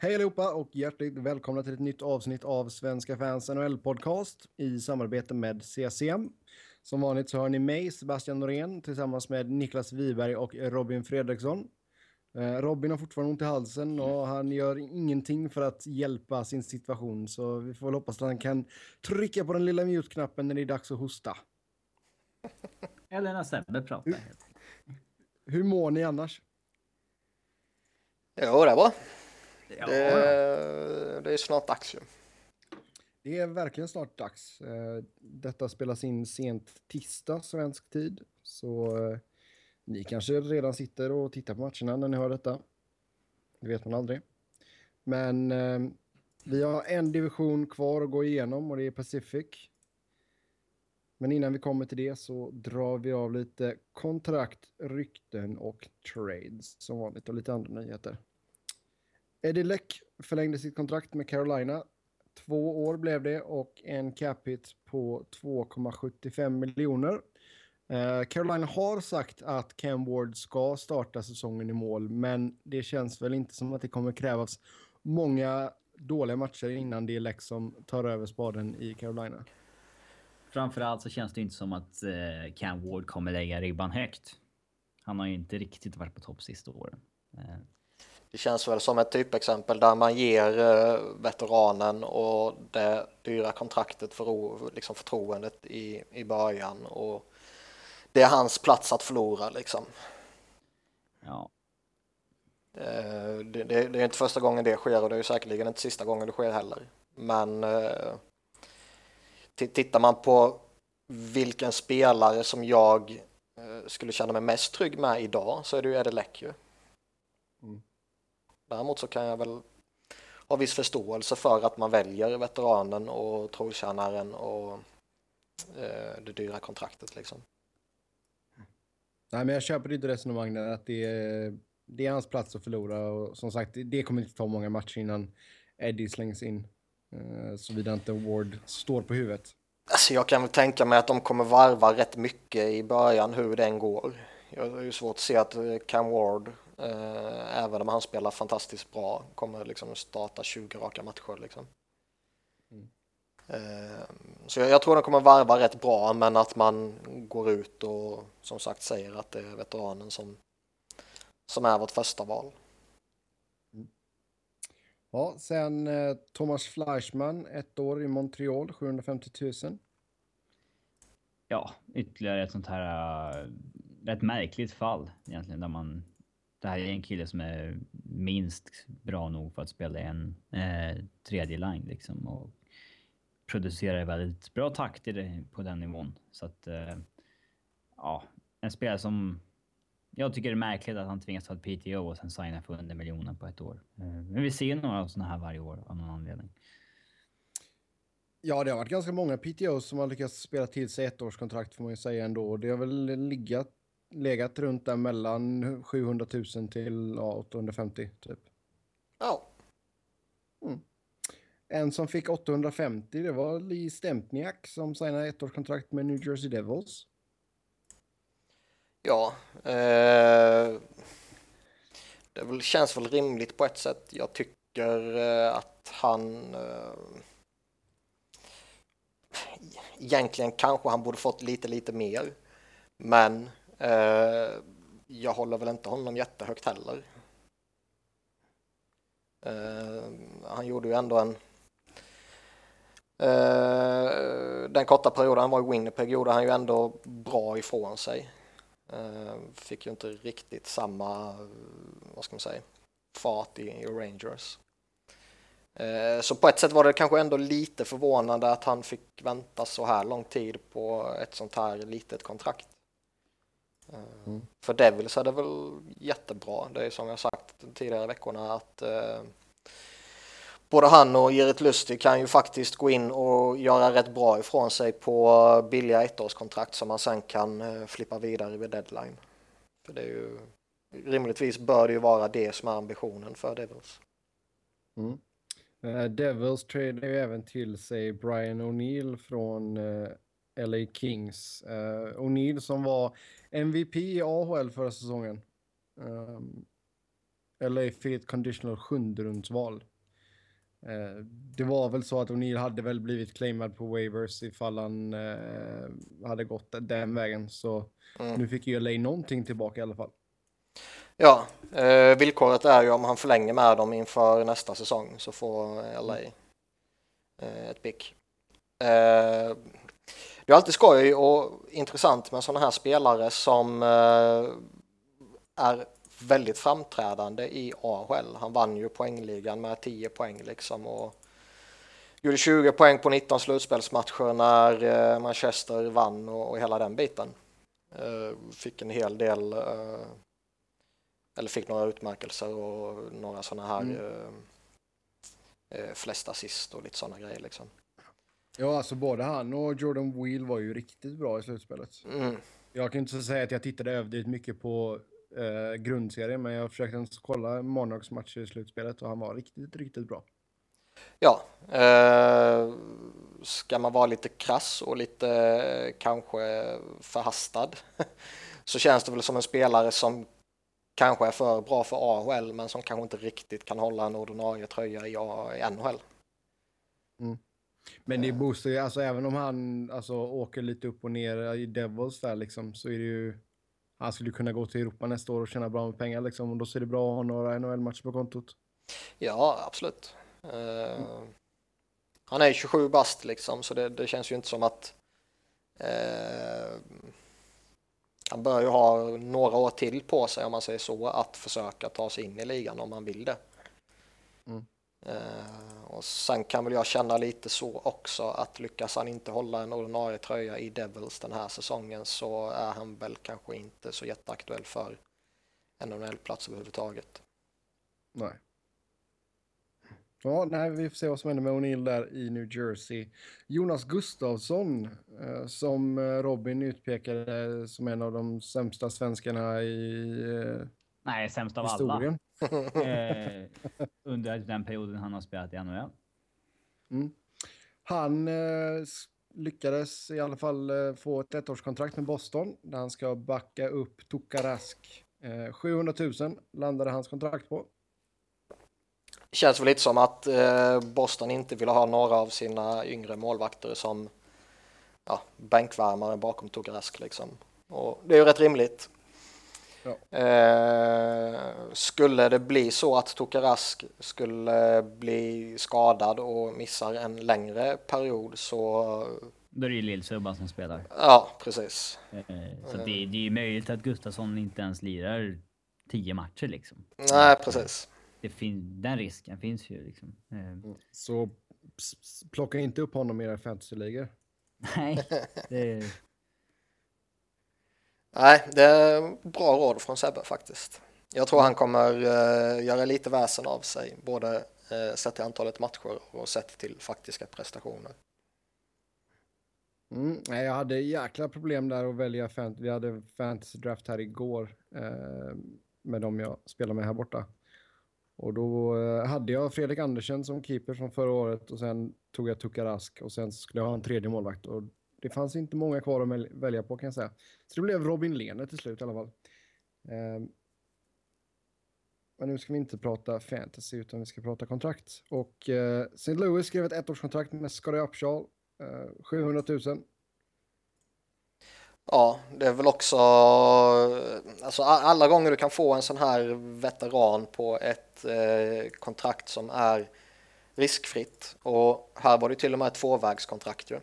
Hej allihopa och hjärtligt välkomna till ett nytt avsnitt av Svenska fans NHL-podcast i samarbete med CCM. Som vanligt så har ni mig, Sebastian Norén, tillsammans med Niklas Wiberg och Robin Fredriksson. Eh, Robin har fortfarande ont i halsen och han gör ingenting för att hjälpa sin situation, så vi får väl hoppas att han kan trycka på den lilla mute-knappen när det är dags att hosta. Eller när Sebbe pratar. Hur, hur mår ni annars? Jo, det är bra. Ja, Det, ja. det är snart dags ju. Det är verkligen snart dags. Eh, Detta spelas in sent tisdag svensk tid, så eh, ni kanske redan sitter och tittar på matcherna när ni hör detta. Det vet man aldrig. Men eh, vi har en division kvar att gå igenom och det är Pacific. Men innan vi kommer till det så drar vi av lite kontrakt, rykten och trades som vanligt och lite andra nyheter. Eddie Leck förlängde sitt kontrakt med Carolina. Två år blev det och en cap hit på 2,75 miljoner. Eh, Carolina har sagt att Cam Ward ska starta säsongen i mål, men det känns väl inte som att det kommer krävas många dåliga matcher innan det är Leck som tar över spaden i Carolina. Framförallt så känns det inte som att eh, Cam Ward kommer lägga ribban högt. Han har ju inte riktigt varit på topp sista åren. Eh, det känns väl som ett typexempel där man ger eh, veteranen och det dyra kontraktet för liksom förtroendet i, i början och det är hans plats att förlora liksom. ja, Eh, Det, det, det är inte första gången det sker och det är säkerligen inte sista gången det sker heller. Men eh, ti- tittar man på vilken spelare som jag skulle känna mig mest trygg med idag så är det ju Eddie Leck. Däremot så kan jag väl ha viss förståelse för att man väljer veteranen och trotjänaren och eh, det dyra kontraktet liksom. Nej, men jag köper ditt resonemang där att det är, det är hans plats att förlora och som sagt, det- kommer inte ta många matcher innan Eddie slängs in. Uh, Såvida inte Ward står på huvudet. Alltså jag kan väl tänka mig att de kommer varva rätt mycket i början hur den går. Jag har ju svårt att se att eh, Cam Ward, eh, även om han spelar fantastiskt bra, kommer liksom starta 20 raka matcher liksom. Mm. Eh, så jag, jag tror de kommer varva rätt bra, men att man går ut och som sagt säger att det är veteranen som, som är vårt första val. Ja, sen eh, Thomas Fleischmann, ett år i Montreal, 750 000. ja, ytterligare ett sånt här uh, rätt märkligt fall egentligen där man. Det här är en kille som är minst bra nog för att spela i en eh, tredje line liksom och producerar väldigt bra takt i det, på den nivån så att. Eh, ja, en spelare som jag tycker det är märkligt att han tvingas ta ett PTO och sen signa för under miljonen på ett år. Eh, men vi ser några sådana här varje år av någon anledning. Ja, det har varit ganska många PTO som har lyckats spela till sig ett årskontrakt får man ju säga ändå. Det har väl legat, legat runt där mellan 700 000 till ja, 850 typ. Ja, En som fick 850 det var Lee Stempniak som signade ett årskontrakt med New Jersey Devils. Ja, eh, det känns väl rimligt på ett sätt. Jag tycker eh, att han eh, egentligen kanske han borde fått lite, lite mer. Men Eh, jag håller väl inte honom jättehögt heller. Eh, han gjorde ju ändå en eh, den korta perioden han var i Winnipeg gjorde han ju ändå bra ifrån sig. Eh, Fick ju inte riktigt samma, vad ska man säga, fart i, i Rangers. Eh, så på ett sätt var det kanske ändå lite förvånande att han fick vänta så här lång tid på ett sånt här litet kontrakt. Eh, Mm. För Devils är det väl jättebra. Det är som jag sagt tidigare i veckorna att eh, både han och Erik Lustig kan ju faktiskt gå in och göra rätt bra ifrån sig på billiga ettårskontrakt som man sen kan eh, flippa vidare vid deadline. För det är ju rimligtvis bör det ju vara det som är ambitionen för Devils. Mm. Eh, Devils tradade ju även till sig Brian O'Neill från eh, LA Kings. Eh, O'Neill som var MVP i AHL förra säsongen. Ehm, LA fick ett conditional sjunderumsval. Eh, det var väl så att O'Neill hade väl blivit claimad på waivers ifall han eh, hade gått den vägen. Så Mm. nu fick ju LA någonting tillbaka i alla fall. Ja, eh, villkoret är ju om han förlänger med dem inför nästa säsong så får LA eh, ett pick. Det är alltid skoj och intressant med sådana här spelare som eh, är väldigt framträdande i AHL. Han vann ju poängligan med 10 poäng liksom och gjorde 20 poäng på 19 slutspelsmatcher när eh, Manchester vann och, hela den biten. Eh, fick en hel del eller fick några utmärkelser och några sådana här Mm. flest assist och lite sådana grejer liksom. Ja, alltså både han och Jordan Wheel var ju riktigt bra i slutspelet. Mm. Jag kan inte säga att jag tittade överdrivet mycket på eh, grundserien, men jag försökte kolla Monarchs matcher i slutspelet och han var riktigt, riktigt bra. Ja, eh, ska man vara lite krass och lite eh, kanske förhastad så känns det väl som en spelare som kanske är för bra för AHL men som kanske inte riktigt kan hålla en ordinarie tröja i, NHL. Men det boostar ju, alltså även om han alltså, åker lite upp och ner i Devils där liksom, så är det ju... Han skulle kunna gå till Europa nästa år och tjäna bra med pengar liksom, och då ser det bra att ha några NHL-matcher på kontot. Ja, absolut. Eh, Han är 27 bast liksom, så det, det känns ju inte som att eh, han bör ju ha några år till på sig om man säger så, att försöka ta sig in i ligan om man vill det. Mm. Eh, och sen kan väl jag känna lite så också att lyckas han inte hålla en ordinarie tröja i Devils den här säsongen så är han väl kanske inte så jätteaktuell för en NHL-plats överhuvudtaget. Nej. Ja, nej, vi får se vad som händer med O'Neill där i New Jersey. Jonas Gustafsson, eh, som eh, Robin utpekade som en av de sämsta svenskarna i Nej, sämst av alla. Eh, under den perioden han har spelat i NHL. Mm. Han eh, lyckades i alla fall eh, få ett ettårskontrakt med Boston där han ska backa upp Tokarask. Eh, 700 000 landade hans kontrakt på. Känns väl lite som att eh, Boston inte vill ha några av sina yngre målvakter som ja, bänkvärmare bakom Tokarask liksom. Och det är ju rätt rimligt. Ja. Eh, skulle det bli så att Tokarask skulle bli skadad och missar en längre period så Då är det ju Lill-Subban som spelar. ja, precis. Eh, så det, det är ju möjligt att Gustafsson inte ens lirar 10 matcher liksom. Nej, precis. Det fin- den risken finns ju liksom. Eh, Så s- s- plocka inte upp honom i era fantasyligor. nej, det, Nej, det är bra råd från Sebbe faktiskt. Jag tror han kommer uh, göra lite väsen av sig, både uh, sett till antalet matcher och sett till faktiska prestationer. Mm, jag hade jäkla problem där att välja fantasy. Vi hade fantasy draft här igår uh, med de jag spelar med här borta. Och då hade jag Fredrik Andersen som keeper från förra året och sen tog jag Tukarask och sen skulle jag ha en tredje målvakt. Och det fanns inte många kvar att välja på kan jag säga. Så det blev Robin Lehner till slut i alla fall. Eh, men nu ska vi inte prata fantasy utan vi ska prata kontrakt. Och eh, St. Louis skrev ett ettårskontrakt med Scottie Upshall. Eh, 700 000. Ja, det är väl också, alltså alla gånger du kan få en sån här veteran på ett eh, kontrakt som är riskfritt och här var det till och med ett tvåvägskontrakt ju.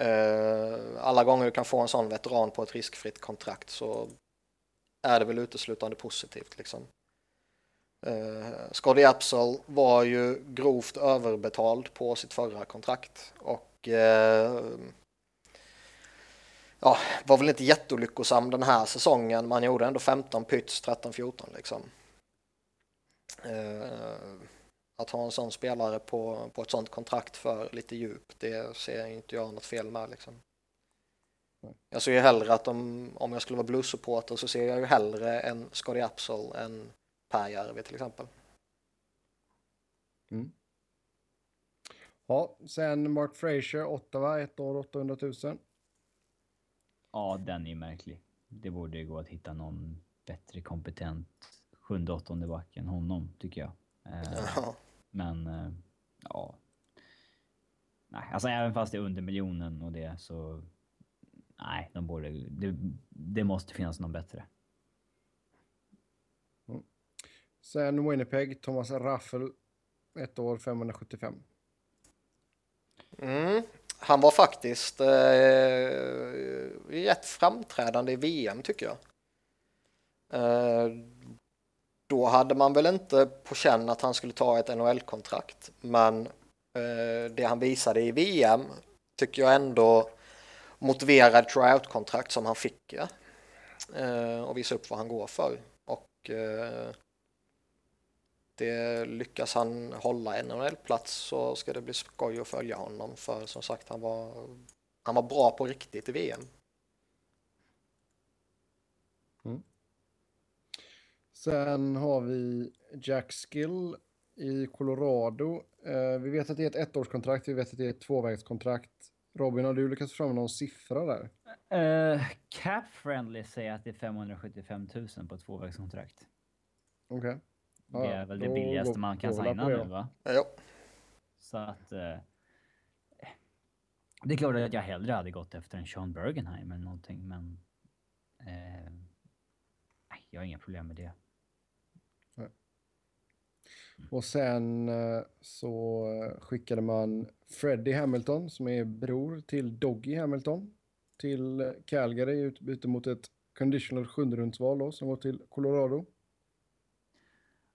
Eh, alla gånger du kan få en sån veteran på ett riskfritt kontrakt så är det väl uteslutande positivt liksom. Uh, Scotty Apsel var ju grovt överbetald på sitt förra kontrakt och uh, ja, var väl inte jätteolyckosam den här säsongen. Man gjorde ändå 15 pyts 13-14 liksom. Uh, att ha en sån spelare på, på ett sånt kontrakt för lite djup, det ser inte jag något fel med liksom. Jag ser ju hellre att om, om jag skulle vara blues-supporter så ser jag ju hellre en Scottie Apsel än Per Järvi till exempel. Mm. Ja, sen Mark Frazier, Ottawa, ett år 800 000. ja, den är märklig. Det borde ju gå att hitta någon bättre kompetent sjunde, åttonde back än honom, tycker jag. Eh, Ja. Men, eh, ja. Nej, alltså även fast det är under miljonen och det så... Nej, de borde... Det, det måste finnas någon bättre. Sen Winnipeg, Thomas Raffel, ett år 575. Mm. Han var faktiskt eh, rätt framträdande i VM tycker jag. Eh, då hade man väl inte på känn att han skulle ta ett NHL-kontrakt, men eh, det han visade i VM tycker jag ändå motiverade tryout-kontrakt som han fick ja. eh, och visa upp vad han går för. Och eh, det lyckas han hålla en NHL-plats så ska det bli skoj att följa honom för som sagt han var, han var bra på riktigt i VM. Sen har vi Jack Skill i Colorado. Eh, vi vet att det är ett ettårskontrakt, vi vet att det är ett tvåvägskontrakt. Robin, har du lyckats få fram någon siffra där? Uh, cap friendly säger att det är 575 000 på ett tvåvägskontrakt. Okej. Ja, det är väl det billigaste går- man kan signa nu va? Jo, Så att... eh, det är klart att jag hellre hade gått efter en Sean Bergenheim eller någonting men... nej, jag har inga problem med det. Och sen eh, så skickade man Freddie Hamilton som är bror till Doggy Hamilton till Calgary i utbyte mot ett conditional sjunderumsval då som går till Colorado.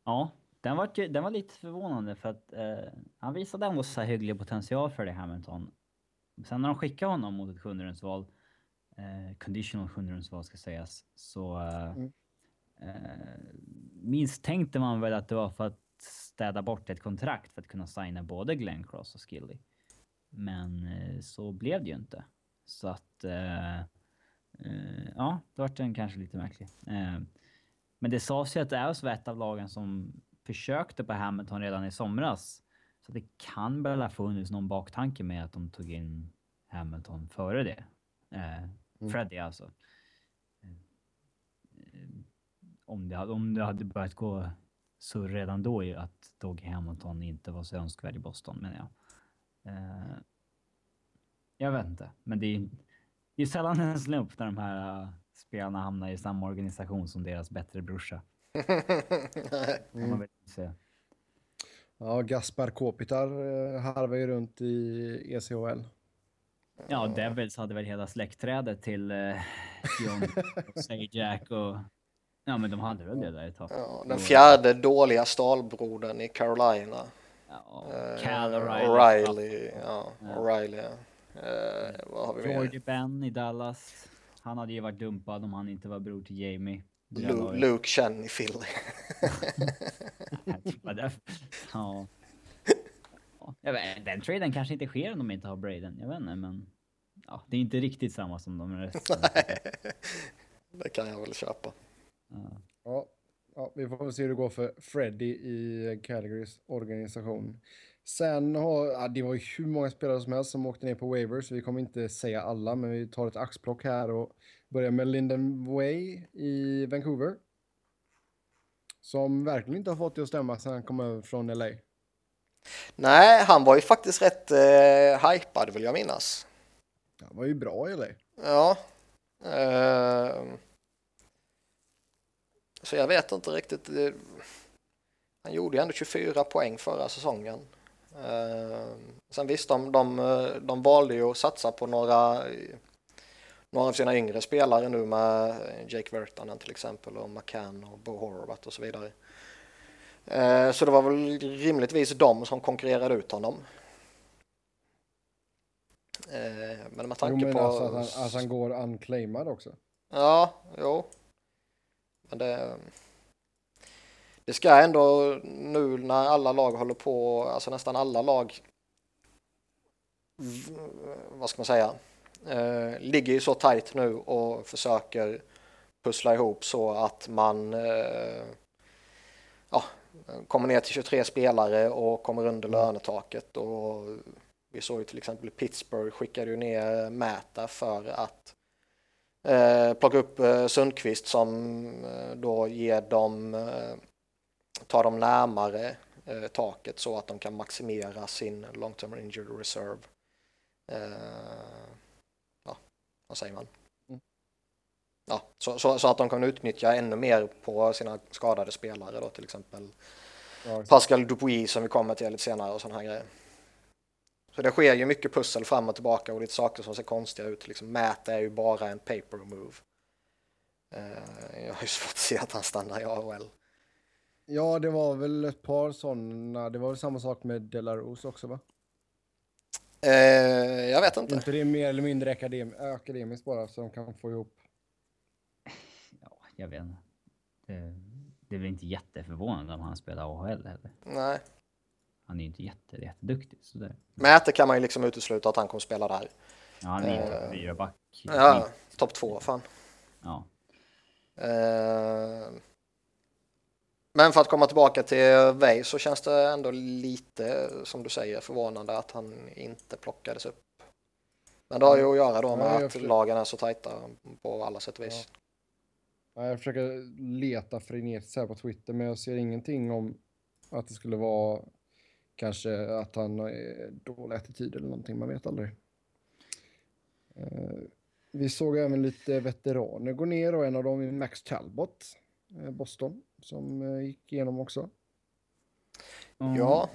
Ja, den var, den var lite förvånande för att eh, han visade ändå så här hygglig potential för det Hamilton. Sen när de skickade honom mot ett sjunderumsval, eh, conditional sjunderumsval ska sägas, så eh, Mm. eh, misstänkte man väl att det var för att städa bort ett kontrakt för att kunna signa både Glenn Cross och Skilly. Men eh, så blev det ju inte. Så att, eh, eh, ja, det vart den kanske lite märklig. Eh, men det sades ju att Avs var ett av lagen som försökte på Hamilton redan i somras. Så det kan väl ha funnits någon baktanke med att de tog in Hamilton före det. Eh, Freddie alltså. Eh, om, det, om det hade börjat gå så redan då i att Doggy Hamilton inte var så önskvärd i Boston, men ja. Eh, jag vet inte, men det är, det är sällan en slump när de här uh, spelarna hamnar i samma organisation som deras bättre brorsa. Säga. Ja, Gaspar Kopitar eh, harvar ju runt i ECHL. Ja, Devils hade väl hela släktträdet till uh, John och Sajak och... Ja, men de hade väl det där ett tag. ja, den fjärde dåliga stalbrodern i Carolina. Ja, Eh, Cal O'Reilly. Ja. O'Reilly. ja. Eh? Brody Ben i Dallas. Han hade ju varit dumpad om han inte var bror till Jamie. Lu- Luke Chen i Philly. Ja. Ja, Jag vet, den traden kanske inte sker om de inte har Braden. Jag vet inte, men ja, det är inte riktigt samma som de resten. Det kan jag väl köpa. Ja. Ja, ja, vi får se hur det går för Freddie i Calgarys organisation. Sen har, ja, det var ju hur många spelare som helst som åkte ner på waivers. Vi kommer inte säga alla, men vi tar ett axplock här och börjar med Linden Way i Vancouver. Som verkligen inte har fått det att stämma sedan han kom över från LA. Nej, han var ju faktiskt rätt eh, hypad vill jag minnas. Han var ju bra i LA. Ja. Eh, så jag vet inte riktigt. Han gjorde ju ändå 24 poäng förra säsongen. Eh, sen visst, de, de, de valde ju att satsa på några, några av sina yngre spelare nu med Jake Virtanen till exempel och McCann och Bo Horvath och så vidare. Eh, så det var väl rimligtvis de som konkurrerade ut honom. Eh, men med Jo, tanke men på... alltså att han, att han går unclaimad också. Ja, jo. Men det... Det ska ändå nu när alla lag håller på, alltså nästan alla lag, vad ska man säga, eh, ligger ju så tajt nu och försöker pussla ihop så att man eh, ja, kommer ner till 23 spelare och kommer under lönetaket. Och vi såg ju till exempel Pittsburgh skickade ju ner Mäta för att Eh, plocka upp eh, Sundqvist som eh, då ger dem, eh, tar dem närmare eh, taket så att de kan maximera sin long term injured reserve. Eh, ja, vad säger man? Mm. Ja, så, så, så att de kan utnyttja ännu mer på sina skadade spelare då till exempel Ja. Pascal Dupuis som vi kommer till lite senare och sådana här grejer. Så det sker ju mycket pussel fram och tillbaka och lite saker som ser konstiga ut. Liksom, Matt är ju bara en paper move. Eh, jag har ju svårt att se att han stannar i AHL. ja, det var väl ett par sådana. Det var väl samma sak med Delarose också, va? Eh, jag vet inte. inte det mer eller mindre akadem akademiskt bara som kan få ihop? Ja, jag vet inte. Det, det är väl inte jätteförvånande om han spelar AHL heller. Nej. Han är ju inte jätte, jätteduktig sådär. Mäte kan man ju liksom utesluta att han kommer spela där. Ja, han är ju fyra back. Ja, topp två fan. Ja. Eh, men för att komma tillbaka till Vej så känns det ändå lite, som du säger, förvånande att han inte plockades upp. Men det har ju att göra då med Ja, jag att försöker- lagen är så tajta på alla sätt och vis. Ja, jag försöker leta frenetiskt här på Twitter, men jag ser ingenting om att det skulle vara kanske att han har dålig attityd eller någonting. Man vet aldrig. Eh, vi såg även lite veteraner gå ner och en av dem är Max Talbot, eh, Boston, som eh, gick igenom också. Mm. Ja,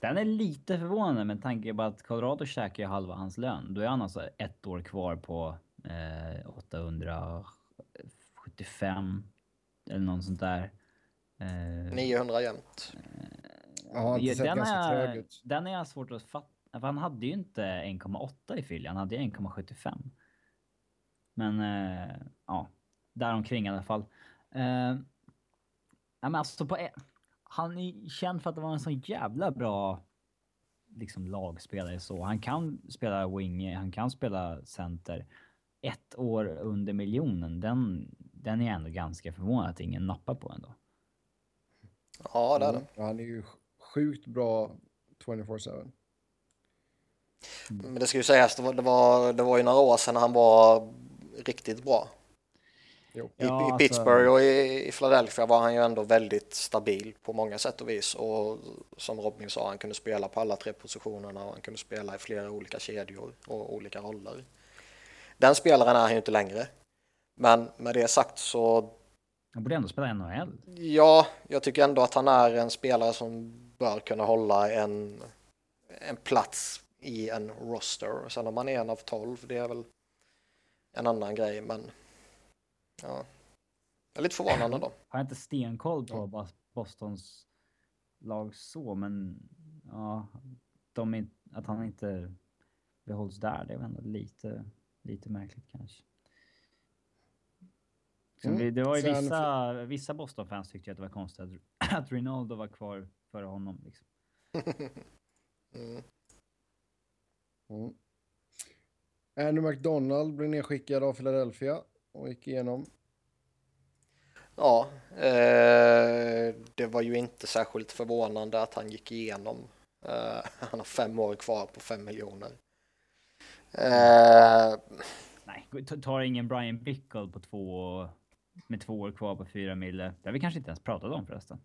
Den är lite förvånande med tanke på att Colorado käkar ju halva hans lön. Då är han alltså ett år kvar på eh, 875 eller något sånt där. Eh, 900 jämt. Ja, sett den, är, den är svårt att fatta. För han hade ju inte 1,8 i Philly, han hade 1,75. Men eh, ja, däromkring i alla fall. Eh, ja, men alltså på, e- han är känd för att det var en sån jävla bra liksom lagspelare så. Han kan spela wing, han kan spela center. Ett år under miljonen, den, den är jag ändå ganska förvånad att ingen nappar på ändå. Ja, det är det. Ja, han är ju sjukt bra 24-7. Men det ska ju sägas, det var, det var, det var ju några år sedan han var riktigt bra. Jo. I, Ja, I alltså- Pittsburgh och i, i Philadelphia var han ju ändå väldigt stabil på många sätt och vis. Och som Robin sa, han kunde spela på alla tre positionerna och han kunde spela i flera olika kedjor och olika roller. Den spelaren är han ju inte längre. Men med det sagt så, Han borde ändå spela NHL. ja, jag tycker ändå att han är en spelare som bör kunna hålla en, en plats i en roster. Sen om man är en av tolv, det är väl en annan grej, men ja, jag är lite förvånande då. Har jag inte stenkoll på Bos- Bostons lag så, men ja, de är, att han inte behålls där, det är väl ändå lite, lite märkligt kanske. Mm. det, det var ju vissa, vissa Boston-fans tyckte att det var konstigt att, att Rinaldo var kvar före honom. Liksom. Mm. Mm. Andrew McDonald blev nedskickad av Philadelphia och gick igenom. Ja, eh, det var ju inte särskilt förvånande att han gick igenom. Eh, han har fem år kvar på fem miljoner. Eh, Nej, tar ingen Brian Bickle på två, med två år kvar på fyra mille. Det har vi kanske inte ens pratat om förresten.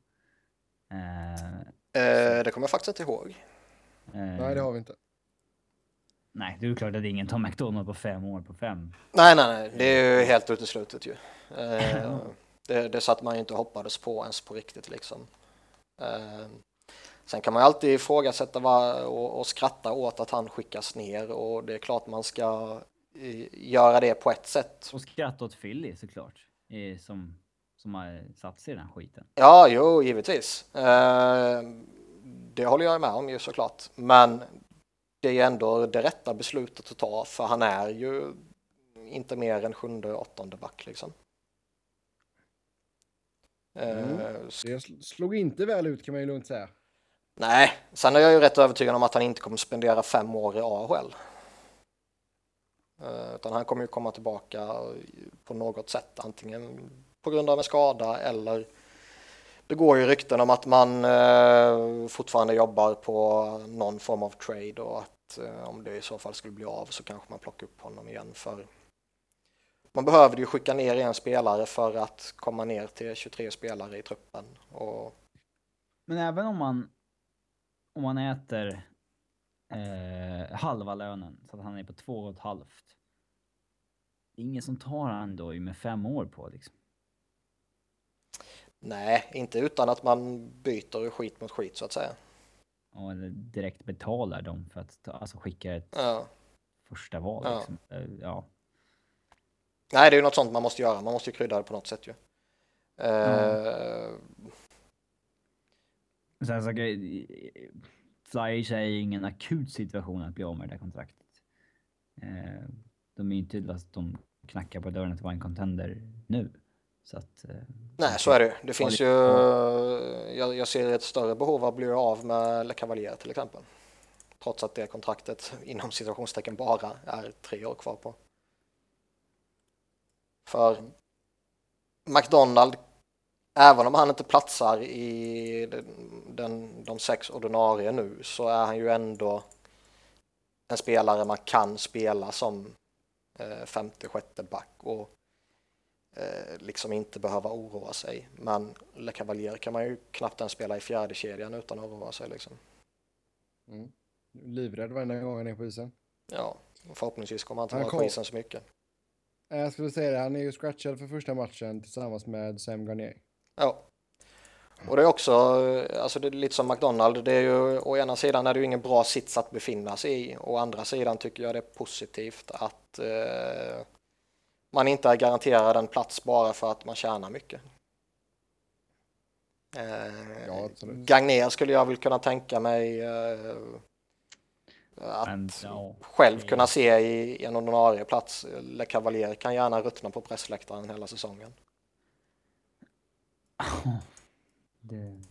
Eh, eh, det kommer jag faktiskt inte ihåg. eh, Nej, det har vi inte. Nej, det är ju klart att ingen tar McDonald på fem år på fem. Nej, nej, nej, det är ju helt uteslutet ju. Eh, det, det satt man ju inte hoppades på ens på riktigt liksom. Eh, sen kan man ju alltid ifrågasätta va, och, och skratta åt att han skickas ner och det är klart man ska eh, göra det på ett sätt. Och skratta åt Philly såklart. Eh, som, som har satt sig i den här skiten. Ja, jo, givetvis. Eh, det håller jag med om ju såklart. Men det är ändå det rätta beslutet att ta för han är ju inte mer än sjunde, åttonde back liksom. Mm. Det sl- slog inte väl ut kan man ju lugnt säga. Nej, sen är jag ju rätt övertygad om att han inte kommer spendera fem år i AHL. Eh, Utan han kommer ju komma tillbaka på något sätt, antingen på grund av en skada eller det går ju rykten om att man eh, fortfarande jobbar på någon form av trade och att eh, om det i så fall skulle bli av så kanske man plockar upp honom igen för man behövde ju skicka ner en spelare för att komma ner till 23 spelare i truppen. Och, Men även om man, om man äter eh, halva lönen, så att han är på två och ett halvt. Det är ingen som tar han då med fem år på liksom nej, inte utan att man byter skit mot skit så att säga. Och eller direkt betalar dem för att ta, alltså skicka ett Ja. första val. Ja. Liksom. Eh, ja. Nej, det är ju något sånt man måste göra. Man måste ju krydda det på något sätt ju. Eh, Sen så, Flyers är ju ingen akut situation att bli av med det där kontraktet. Eh, de är ju inte att de knackar på dörren att vara en contender nu. Så att... Eh, nej, så är det. Det finns ju... Jag, jag ser ett större behov av att bli av med Le Cavalier till exempel. Trots att det kontraktet inom situationstecken bara är tre år kvar på. För McDonald, även om han inte platsar i den, de sex ordinarie nu så är han ju ändå en spelare man kan spela som eh, femte, sjätte back och liksom inte behöva oroa sig. Men Le Cavalier kan man ju knappt ens spela i fjärde kedjan utan att oroa sig liksom. Mm. Livrädd varenda gång han är på isen. Ja, förhoppningsvis kommer han inte vara kom- på isen så mycket. Eh, Jag skulle säga det, han är ju scratchad för första matchen tillsammans med Sam Garnier. Ja. Och det är också, alltså det är lite som McDonald, det är ju å ena sidan är det ju ingen bra sits att befinna sig i, å andra sidan tycker jag det är positivt att eh, man inte är garanterad en plats bara för att man tjänar mycket. Eh, Ja. Gagner skulle jag väl kunna tänka mig eh, att men, ja, själv kunna se i en ordinarie plats. Le Cavalier kan gärna ruttna på pressläktaren hela säsongen. det är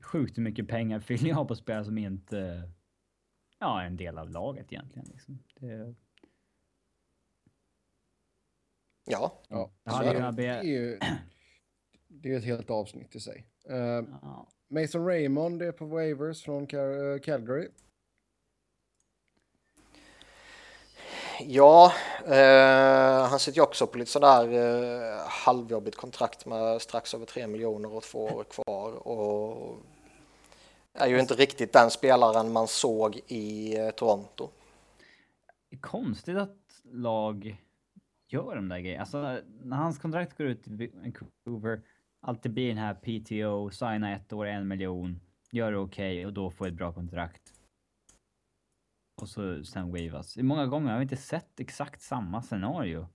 sjukt hur mycket pengar Philly har på spelare som inte ja, är en del av laget egentligen. Liksom. Det, Ja, Ja, Det så hade är ju det. Det är ju det är ett helt avsnitt i sig. Ja. Mason Raymond är på waivers från Cal- eh, Calgary. Ja, eh, han sitter ju också på lite sådär eh, halvjobbigt kontrakt med strax över 3 miljoner och två år kvar och är ju inte riktigt den spelaren man såg i eh, Toronto. Det är konstigt att lag gör de där grejerna. Alltså när hans kontrakt går ut i Vancouver, alltid blir den här PTO, signa ett år, en miljon, gör det okej och då får ett bra kontrakt. Och så sen wavas. Många gånger har vi inte sett exakt samma scenario?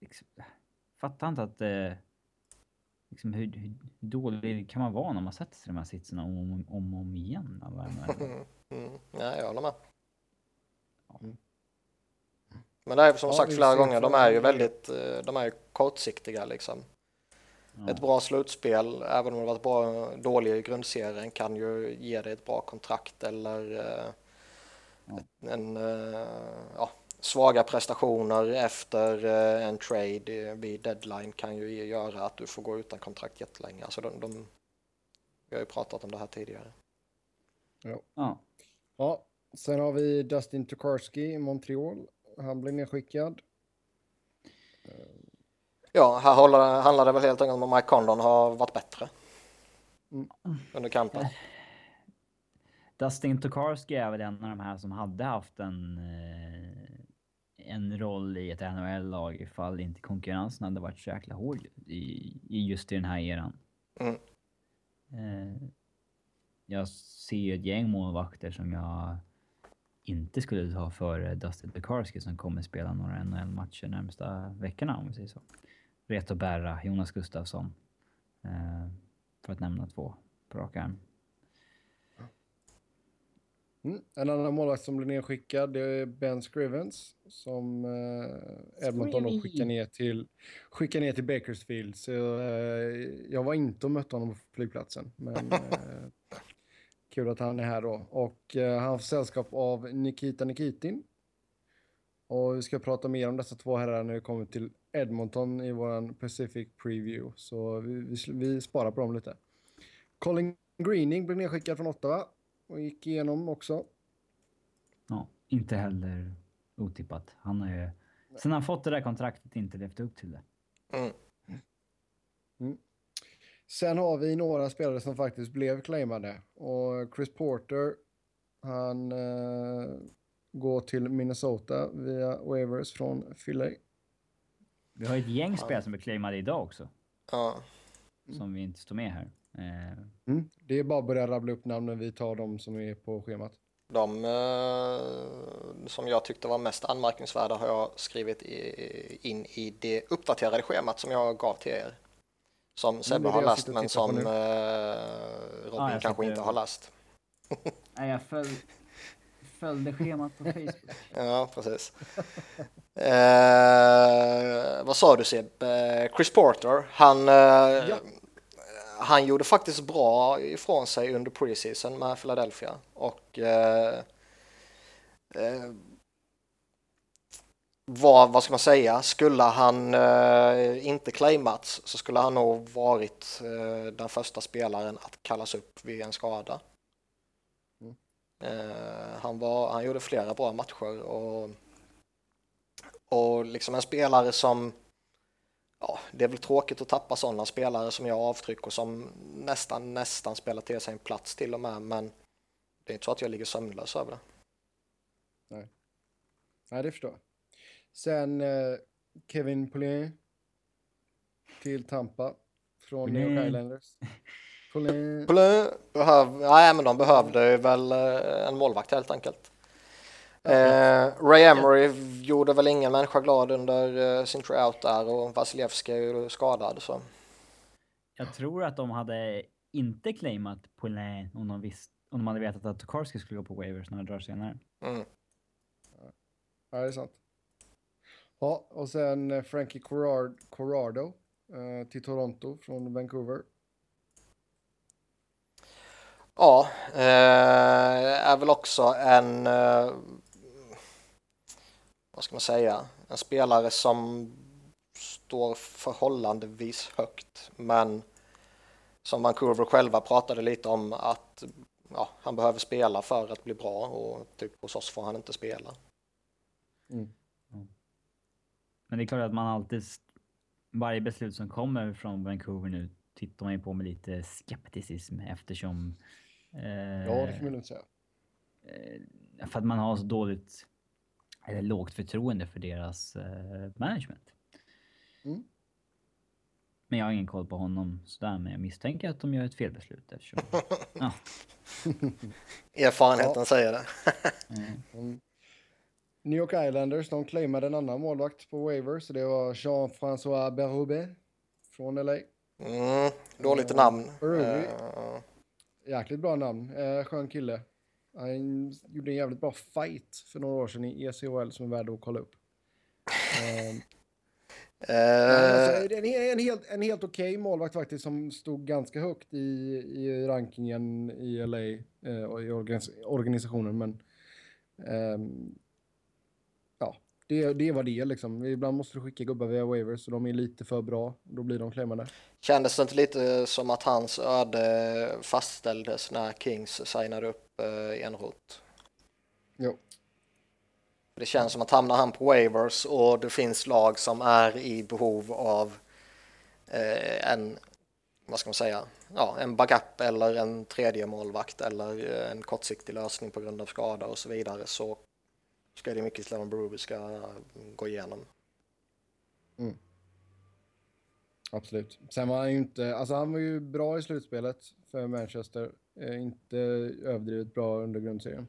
Liksom, fattar inte att eh, liksom, hur, hur dålig kan man vara när man sätter sig i de här sitserna om och om, om, igen? Eller? Mm, mm, ja, jag håller med. Mm. Men det är som Ja, sagt flera gånger, de fram är ju väldigt, eh, de är ju kortsiktiga liksom. Ja. Ett bra slutspel, även om det varit bra, dålig i grundserien, kan ju ge dig ett bra kontrakt eller eh, Ja. en, eh, ja, svaga prestationer efter eh, en trade eh, vid deadline kan ju göra att du får gå utan kontrakt jättelänge. Alltså de, de, vi har ju pratat om det här tidigare. Ja. Ja, sen har vi Dustin Tokarski i Montreal. Han blir nedskickad. Ja, här handlar det väl helt enkelt om att Mike Condon har varit bättre Mm. under kampen. Dustin Tokarski är väl en av de här som hade haft en, eh, en roll i ett NHL-lag ifall inte konkurrensen hade varit så jäkla hård i, i just i den här eran. Mm. Eh, jag ser ju ett gäng målvakter som jag inte skulle ta före Dustin Tokarski som kommer spela några NHL-matcher närmsta veckorna om vi säger så. Reto Berra, Jonas Gustafsson. Eh, för att nämna två på rak arm. Mm. En annan målvakt som blir nedskickad det är Ben Scrivens som eh, Edmonton skickar ner till, skickar ner till Bakersfield. Så, eh, jag var inte och mötte honom på flygplatsen. Men eh, kul att han är här då. Och eh, han får sällskap av Nikita Nikitin. Och vi ska prata mer om dessa två herrar när vi kommer till Edmonton i våran Pacific Preview. Så vi, vi, vi sparar på dem lite. Colin Greening blev nedskickad från Ottawa och gick igenom också. Ja, inte heller otippat. Han är ju Sen han fått det där kontraktet inte levt upp till det. Mm. Sen har vi några spelare som faktiskt blev claimade. Och Chris Porter, han eh, går till Minnesota via waivers från Philly. Vi har ett gäng spelare som är claimade idag också. Ja. Som vi inte står med här. Eh, Mm. Det är bara att börja rabbla upp namnen, vi tar de som är på schemat. De eh, som jag tyckte var mest anmärkningsvärda har jag skrivit i, in i det uppdaterade schemat som jag gav till er. Som Sebbe det har det och men som nu. eh, Robin Ja, jag kanske inte har läst. nej, jag föl, följde schemat på Facebook. Ja, precis. eh, vad sa du Seb? Eh, Chris Porter, han, eh, han gjorde faktiskt bra ifrån sig under preseason med Philadelphia och eh, eh, vad, ska man säga, skulle han eh, inte claimats så skulle han nog varit eh, den första spelaren att kallas upp vid en skada. Mm. Eh, han, var, han gjorde flera bra matcher och, och liksom en spelare som Ja, det är väl tråkigt att tappa sådana spelare som gör avtryck och som nästan, nästan spelar till sig en plats till och med, men det är inte så att jag ligger sömnlös över det. Nej, det förstår jag. Sen eh, Kevin Poulin till Tampa från New York Poulin. Islanders. Poulin. Blö, behöv, nej, men de behövde väl eh, en målvakt helt enkelt. Eh, Ray Emery gjorde väl ingen människa glad under eh, sin tryout där och Vasilevski är ju skadad så. Jag tror att de hade inte claimat Poulin om de, visst, om de hade vetat att Tokarski skulle gå på waivers några dagar senare. Mm. Ja, det är sant. Ja, och sen eh, Frankie Corrard, Corrado eh, till Toronto från Vancouver. Ja, eh, är väl också en, eh, vad ska man säga, en spelare som står förhållandevis högt, men som Vancouver själva pratade lite om att ja, han behöver spela för att bli bra och typ hos oss får han inte spela. Mm. Men det är klart att man alltid... Varje beslut som kommer från Vancouver nu tittar man ju på med lite skepticism eftersom... Eh, Ja, det kan man lugnt säga. eh, För att man har så dåligt... Eller lågt förtroende för deras eh, management. Mm. Men jag har ingen koll på honom sådär, men jag misstänker att de gör ett felbeslut eftersom... ja. Erfarenheten säger det. Mm. New York Islanders, de claimade en annan målvakt på waivers, så det var Jean-François Berube från LA. Mm, dåligt Eh, namn. övrigt- Eh, Jäkligt bra namn, eh, skön kille. Han gjorde en jävligt bra fight för några år sedan i ECHL som är värd att kolla upp. Alltså, en, en helt, en helt okej målvakt faktiskt som stod ganska högt i, i rankingen i LA och i organis organisationen. Men ehm, det, det var det liksom. Ibland måste du skicka gubbar via waivers så de är lite för bra. Då blir de claimade. Kändes det inte lite som att hans öde fastställdes när Kings signade upp eh, Enroth? Jo. Det känns som att hamnar han på waivers och det finns lag som är i behov av eh, en, vad ska man säga, ja, en backup eller en tredje målvakt eller eh, en kortsiktig lösning på grund av skada och så vidare så ska det mycket att Brewer ska gå igenom. Absolut. Sen var han ju inte, alltså han var ju bra i slutspelet för Manchester. Eh, inte överdrivet bra under grundserien.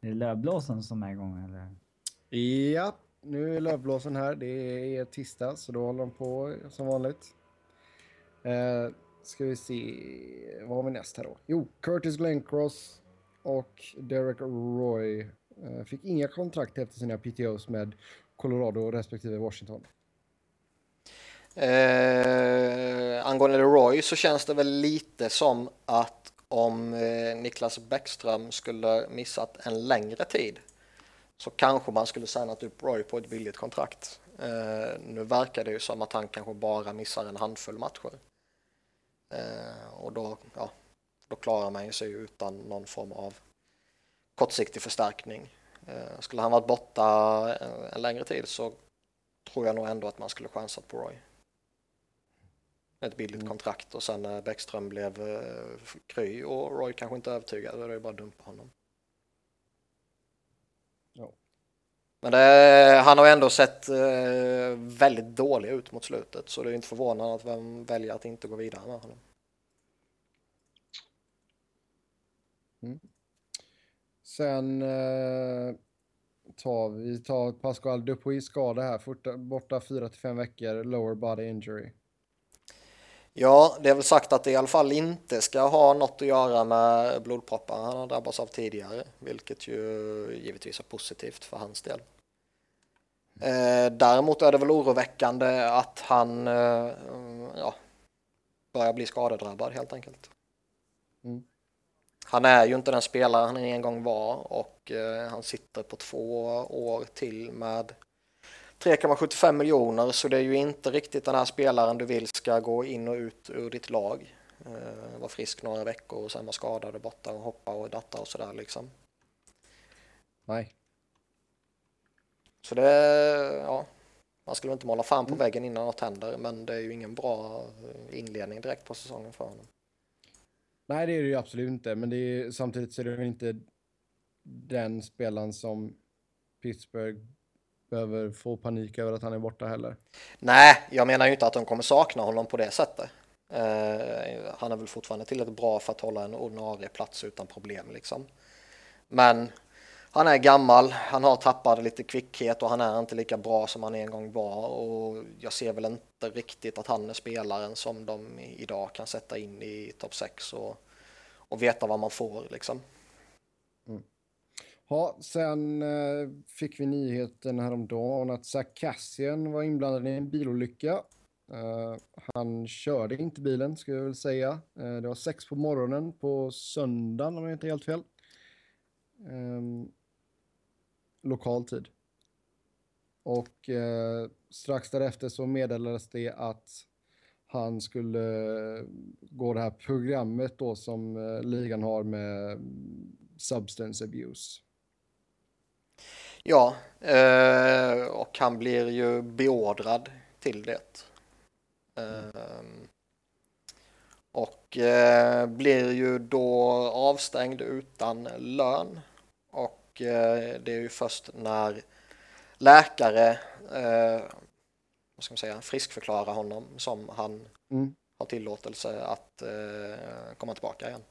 Det är lövblåsen som är igång eller? Ja, nu är lövblåsen här. Det är tisdag, så då håller de på som vanligt. Eh, ska vi se, vad har vi näst här då? Jo, Curtis Glencross och Derek Roy eh, fick inga kontrakt efter sina PTOs med Colorado respektive Washington. Eh, angående Roy så känns det väl lite som att om eh, Niklas Bäckström skulle missat en längre tid så kanske man skulle signat upp Roy på ett billigt kontrakt. Eh, nu verkar det ju som att han kanske bara missar en handfull matcher. Eh, och då, ja, då klarar man sig utan någon form av kortsiktig förstärkning. Eh, skulle han varit borta en, en längre tid så tror jag nog ändå att man skulle chansat på Roy. Ett billigt Mm. kontrakt och sen när Bäckström blev eh, kry och Roy kanske inte övertygad, då är det bara att dumpa honom. Ja. Men det, han har ändå sett eh, väldigt dålig ut mot slutet så det är inte förvånande att vem väljer att inte gå vidare med honom. Sen eh, tar vi tar Pascal Dupuis skada här, forta, borta 4 till 5 veckor, lower body injury. Ja, det är väl sagt att det i alla fall inte ska ha något att göra med blodproppar han har drabbats av tidigare, vilket ju givetvis är positivt för hans del. Eh, däremot är det väl oroväckande att han eh, ja, börjar bli skadedrabbad helt enkelt. Mm. Han är ju inte den spelare han en gång var och eh, han sitter på två år till med 3,75 miljoner så det är ju inte riktigt den här spelaren du vill ska gå in och ut ur ditt lag. Eh, vara frisk några veckor och sen vara skadad och borta och hoppa och datta och sådär liksom. Nej. Så det, ja, man skulle inte måla fan på väggen innan något händer men det är ju ingen bra eh, inledning direkt på säsongen för honom. Nej, det är det ju absolut inte, men det är, samtidigt så är det väl inte den spelaren som Pittsburgh behöver få panik över att han är borta heller. Nej, jag menar ju inte att de kommer sakna honom på det sättet. Uh, han är väl fortfarande tillräckligt bra för att hålla en ordinarie plats utan problem liksom. Men han är gammal, han har tappat lite kvickhet och han är inte lika bra som han en gång var och jag ser väl inte riktigt att han är spelaren som de idag kan sätta in i topp 6 och, och veta vad man får liksom. Mm. Ja, sen eh, fick vi nyheten häromdagen att Zach var inblandad i en bilolycka. Eh, han körde inte bilen, skulle jag väl säga. Eh, det var sex på morgonen på söndagen, om jag inte är helt fel. Ehm, lokal tid. Och eh, strax därefter så meddelades det att han skulle gå det här programmet då som eh, ligan har med substance abuse. Ja, eh, och han blir ju beordrad till det. Eh, och eh, blir ju då avstängd utan lön. Och eh, det är ju först när läkare, eh, vad ska man säga, friskförklarar honom som han Mm. har tillåtelse att eh, komma tillbaka igen.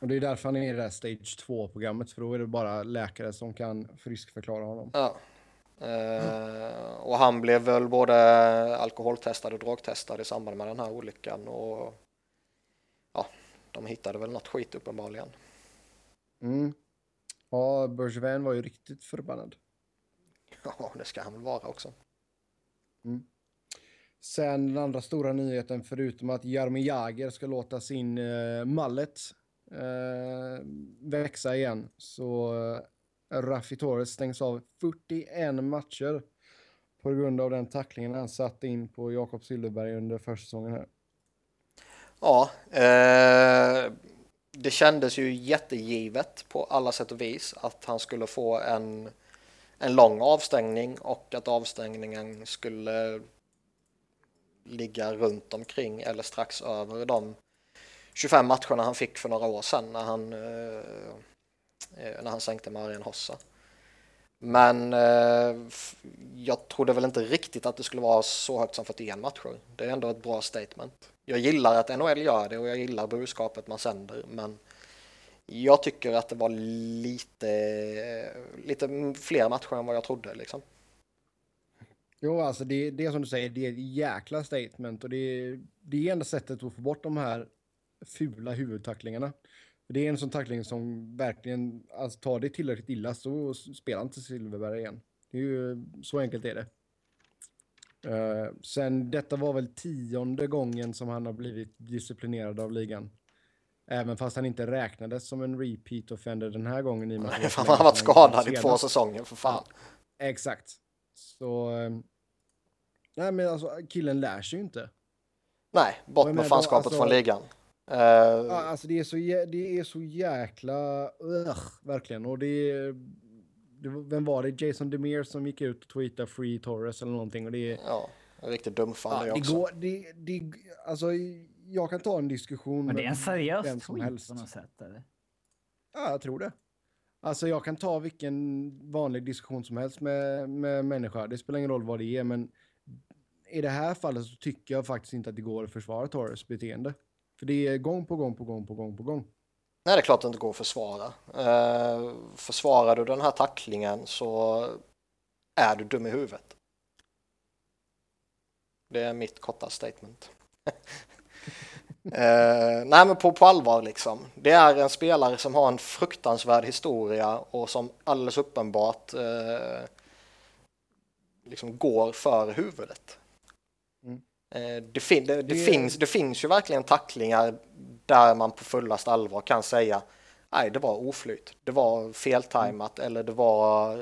Och det är därför han är i det här stage 2-programmet, för då är det bara läkare som kan friskförklara honom. Ja. Eh, och han blev väl både alkoholtestad och drogtestad i samband med den här olyckan och ja, de hittade väl något skit uppenbarligen. Mm. Ja, Bergevin var ju riktigt förbannad. Ja, det ska han väl vara också. Sen den andra stora nyheten, förutom att Jaromir Jagr ska låta sin uh, mallet eh, växa igen, så uh, Raffi Torres stängs av 41 matcher på grund av den tacklingen han satte in på Jakob Silfverberg under försäsongen här. Ja, eh, det kändes ju jättegivet på alla sätt och vis att han skulle få en, en lång avstängning och att avstängningen skulle ligga runt omkring eller strax över de 25 matcherna han fick för några år sedan när han, eh, eh när han sänkte Marian Hossa. Men eh, jag trodde väl inte riktigt att det skulle vara så högt som 41 matcher. Det är ändå ett bra statement. Jag gillar att NHL gör det och jag gillar budskapet man sänder, men jag tycker att det var lite, eh, lite fler matcher än vad jag trodde liksom. Jo, alltså det, det är som du säger, det är ett jäkla statement och det det är enda sättet att få bort de här fula huvudtacklingarna. För Det är en sån tackling som verkligen, alltså tar det tillräckligt illa så spelar inte Silverberg igen. Det är ju, så enkelt är det. Uh, sen detta var väl tionde gången som han har blivit disciplinerad av ligan. Även fast han inte räknades som en repeat offender den här gången. I så Han har varit han skadad i två säsonger för fan. Exakt. Så... ehm, nej, men alltså killen lär sig ju inte. Nej, bort med fanskapet alltså- från ligan. Ja, alltså det är så, det är så jäkla... Ugh, verkligen. Och det är, det, vem var det? Jason Demir som gick ut och tweetade Free Torres eller någonting. Och det, är- Ja, en riktigt dumfall ja, det också. går, det, det, alltså jag kan ta en diskussion Men det är en seriös vem som tweet helst. på något sätt eller? Ja, jag tror det. Alltså jag kan ta vilken vanlig diskussion som helst med, med människa. Det spelar ingen roll vad det är, men i det här fallet så tycker jag faktiskt inte att det går att försvara Torres beteende. För det är gång på gång på gång på gång på gång. Nej, det är klart att det inte går att försvara. Eh, försvarar du den här tacklingen så är du dum i huvudet. Det är mitt korta statement. eh, nej, men på, på allvar liksom. Det är en spelare som har en fruktansvärd historia och som alldeles uppenbart eh, liksom går för huvudet. Mm. Eh, det, fin- det, det, finns, det finns ju verkligen tacklingar där man på fullast allvar kan säga nej, det var oflyt, det var feltajmat eller det var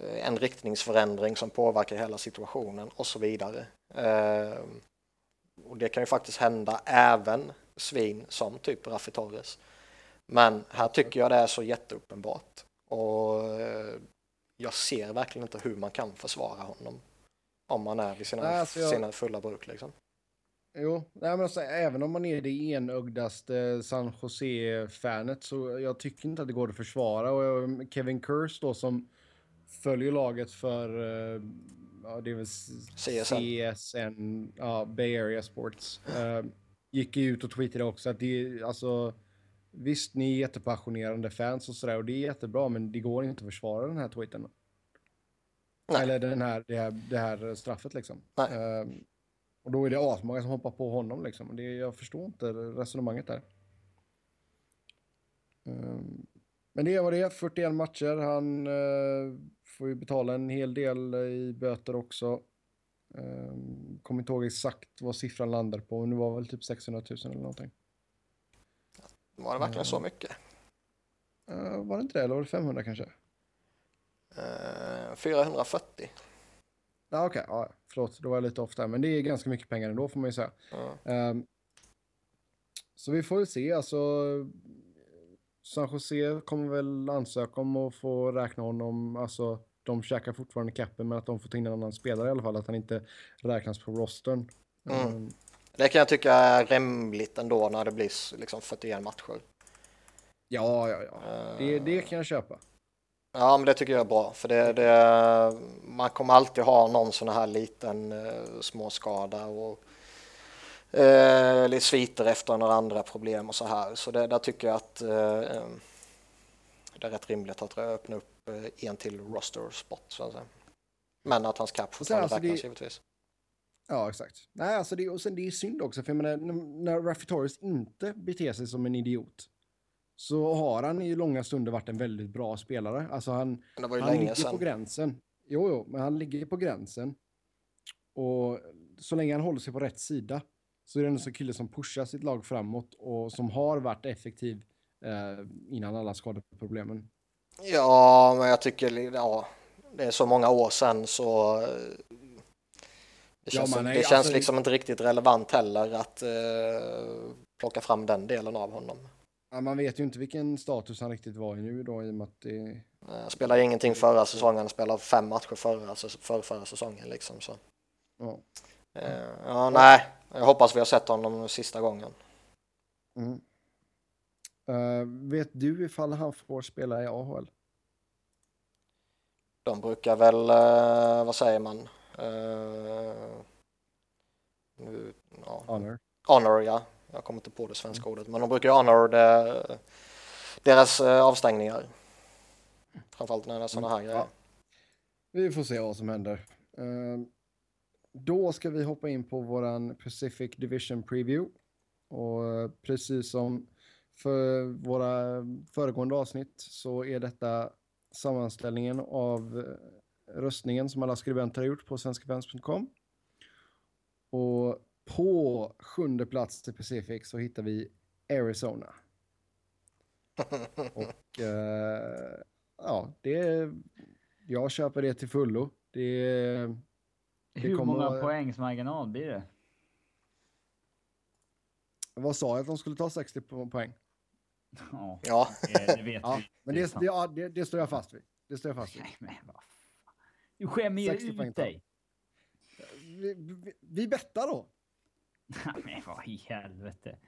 eh, en riktningsförändring som påverkar hela situationen och så vidare. Eh, och det kan ju faktiskt hända även svin som typ Raffi Torres. Men här tycker jag det är så jätteuppenbart. Och jag ser verkligen inte hur man kan försvara honom. Om man är vid sina, Nej, alltså jag- sina fulla bruk liksom. Jo, nej, men alltså, även om man är det enögdaste San Jose-fanet så jag tycker inte att det går att försvara. Och jag- Kevin Kurse då som följer laget för, eh, ja det är väl CSN. CSN, ja, Bay Area Sports. eh, gick ju ut och tweetade också att det är, alltså, visst ni är jättepassionerande fans och sådär och det är jättebra men det går inte att försvara den här tweeten. Nej. Eller den här, det, här, det här straffet liksom. Eh, och då är det asmånga som hoppar på honom liksom. Det, jag förstår inte resonemanget där. Um, men det är vad det är, 41 matcher. Han eh, får ju betala en hel del i böter också. Um, kommer inte ihåg exakt vad siffran landar på, men det var väl typ 600 000 eller någonting. Var det verkligen så mycket? Var det inte det, eller var det 500 kanske? Eh, 440. Ja, okej, ja, förlåt, då var jag lite off där, men det är ganska mycket pengar ändå får man ju säga. Ja. Ehm, så vi får väl se, alltså. San Jose kommer väl ansöka om att få räkna honom, alltså de käkar fortfarande capen men att de får ta in en annan spelare i alla fall, att han inte räknas på rostern. Mm. Ehm, Det kan jag tycka är rimligt ändå när det blir liksom 41 matcher. ja, ja, ja. Det, det kan jag köpa. Ja, men det tycker jag är bra, för det, det, man kommer alltid ha någon sån här liten eh, småskada och eh, lite sviter efter några andra problem och så här. Så det, där tycker jag att eh, eh, det är rätt rimligt att öppna upp eh, en till roster spot så att säga. Men att hans cap fortfarande alltså, det- räknas givetvis. Ja, exakt. Nej, alltså det, och sen det är synd också, för jag menar, när, när Raffi Torres inte beter sig som en idiot så har han i långa stunder varit en väldigt bra spelare. Alltså han, han ligger på sedan. gränsen. Jo, jo, men han ligger på gränsen. Och så länge han håller sig på rätt sida så är det en sån kille som pushar sitt lag framåt och som har varit effektiv eh, innan alla skadeproblemen. Ja, men jag tycker ja, det är så många år sedan så eh, det Ja, känns, men nej, det känns alltså- liksom inte riktigt relevant heller att eh, plocka fram den delen av honom. Ja, man vet ju inte vilken status han riktigt var i nu då i och med att det... Eh, spelade ingenting förra säsongen, spelade fem matcher förra, för förra säsongen liksom. Så. Ja. Eh, ja, nej, jag hoppas vi har sett honom sista gången. Mm. Eh, vet du ifall han får spela i AHL? De brukar väl, eh, vad säger man? Eh, nu, ja, Honor. honor, ja. Jag kommer inte på det svenska ordet, men de brukar ju honor det, deras eh, avstängningar. Framförallt när det är sådana här grejer. Ja. Vi får se vad som händer. Eh, då ska vi hoppa in på våran Pacific Division Preview. Och eh, precis som för våra föregående avsnitt så är detta sammanställningen av eh, röstningen som alla skribenter har gjort på svenskafans.com. Och på sjunde plats till Pacific så hittar vi Arizona. Och eh, ja, det jag köper det till fullo. Det, det Hur kommer många poängs marginal blir det? Vad sa jag att de skulle ta 60 po- poäng? Ja, Ja, det, det vet Ja, vi. men Det är det, det, det, står jag fast vid. Det står jag fast vid. Nej, men vad fan. Du skämmer 60 ju ut dig. Vi, vi, vi bettar då. men vad i helvete.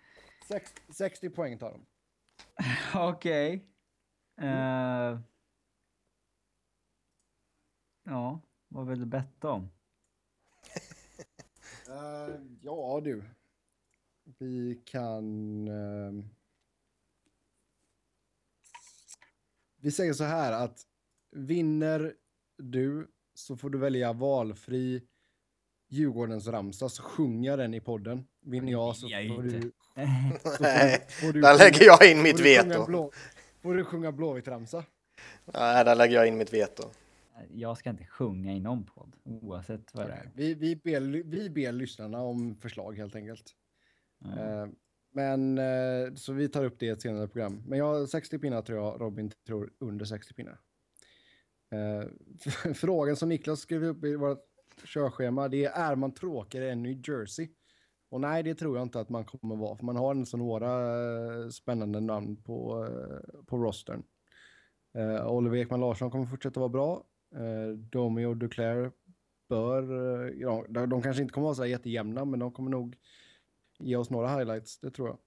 Sex, 60 poäng tar de. Okej. Eh, ja, vad vill du betta om? Eh, ja, du. Vi kan... eh, vi säger så här att vinner du så får du välja valfri Djurgårdens ramsa så sjunger den i podden. Vinner jag så får du... så får Nej, du- får du där lägger jag in mitt veto. Blå, får du sjunga Blåvitt-ramsa. Nej, där lägger jag in mitt veto. Jag ska inte sjunga i någon podd, oavsett vad det är. Vi, vi, ber, vi ber lyssnarna om förslag helt enkelt. Eh, Men eh, så vi tar upp det i ett senare program. Men jag 60 pinnar tror jag, Robin tror under 60 pinnar. Eh, Frågan som Niklas skrev upp i vårt körschema, det är är man tråkigare än New Jersey? Och nej, det tror jag inte att man kommer vara, för man har en så några eh, spännande namn på, eh, på rostern. Uh, Oliver Ekman Larsson kommer fortsätta vara bra. Uh, Domi och Duclair bör, Uh, ja, de, de kanske inte kommer vara så här jättejämna, men de kommer nog ge oss några highlights, det tror jag.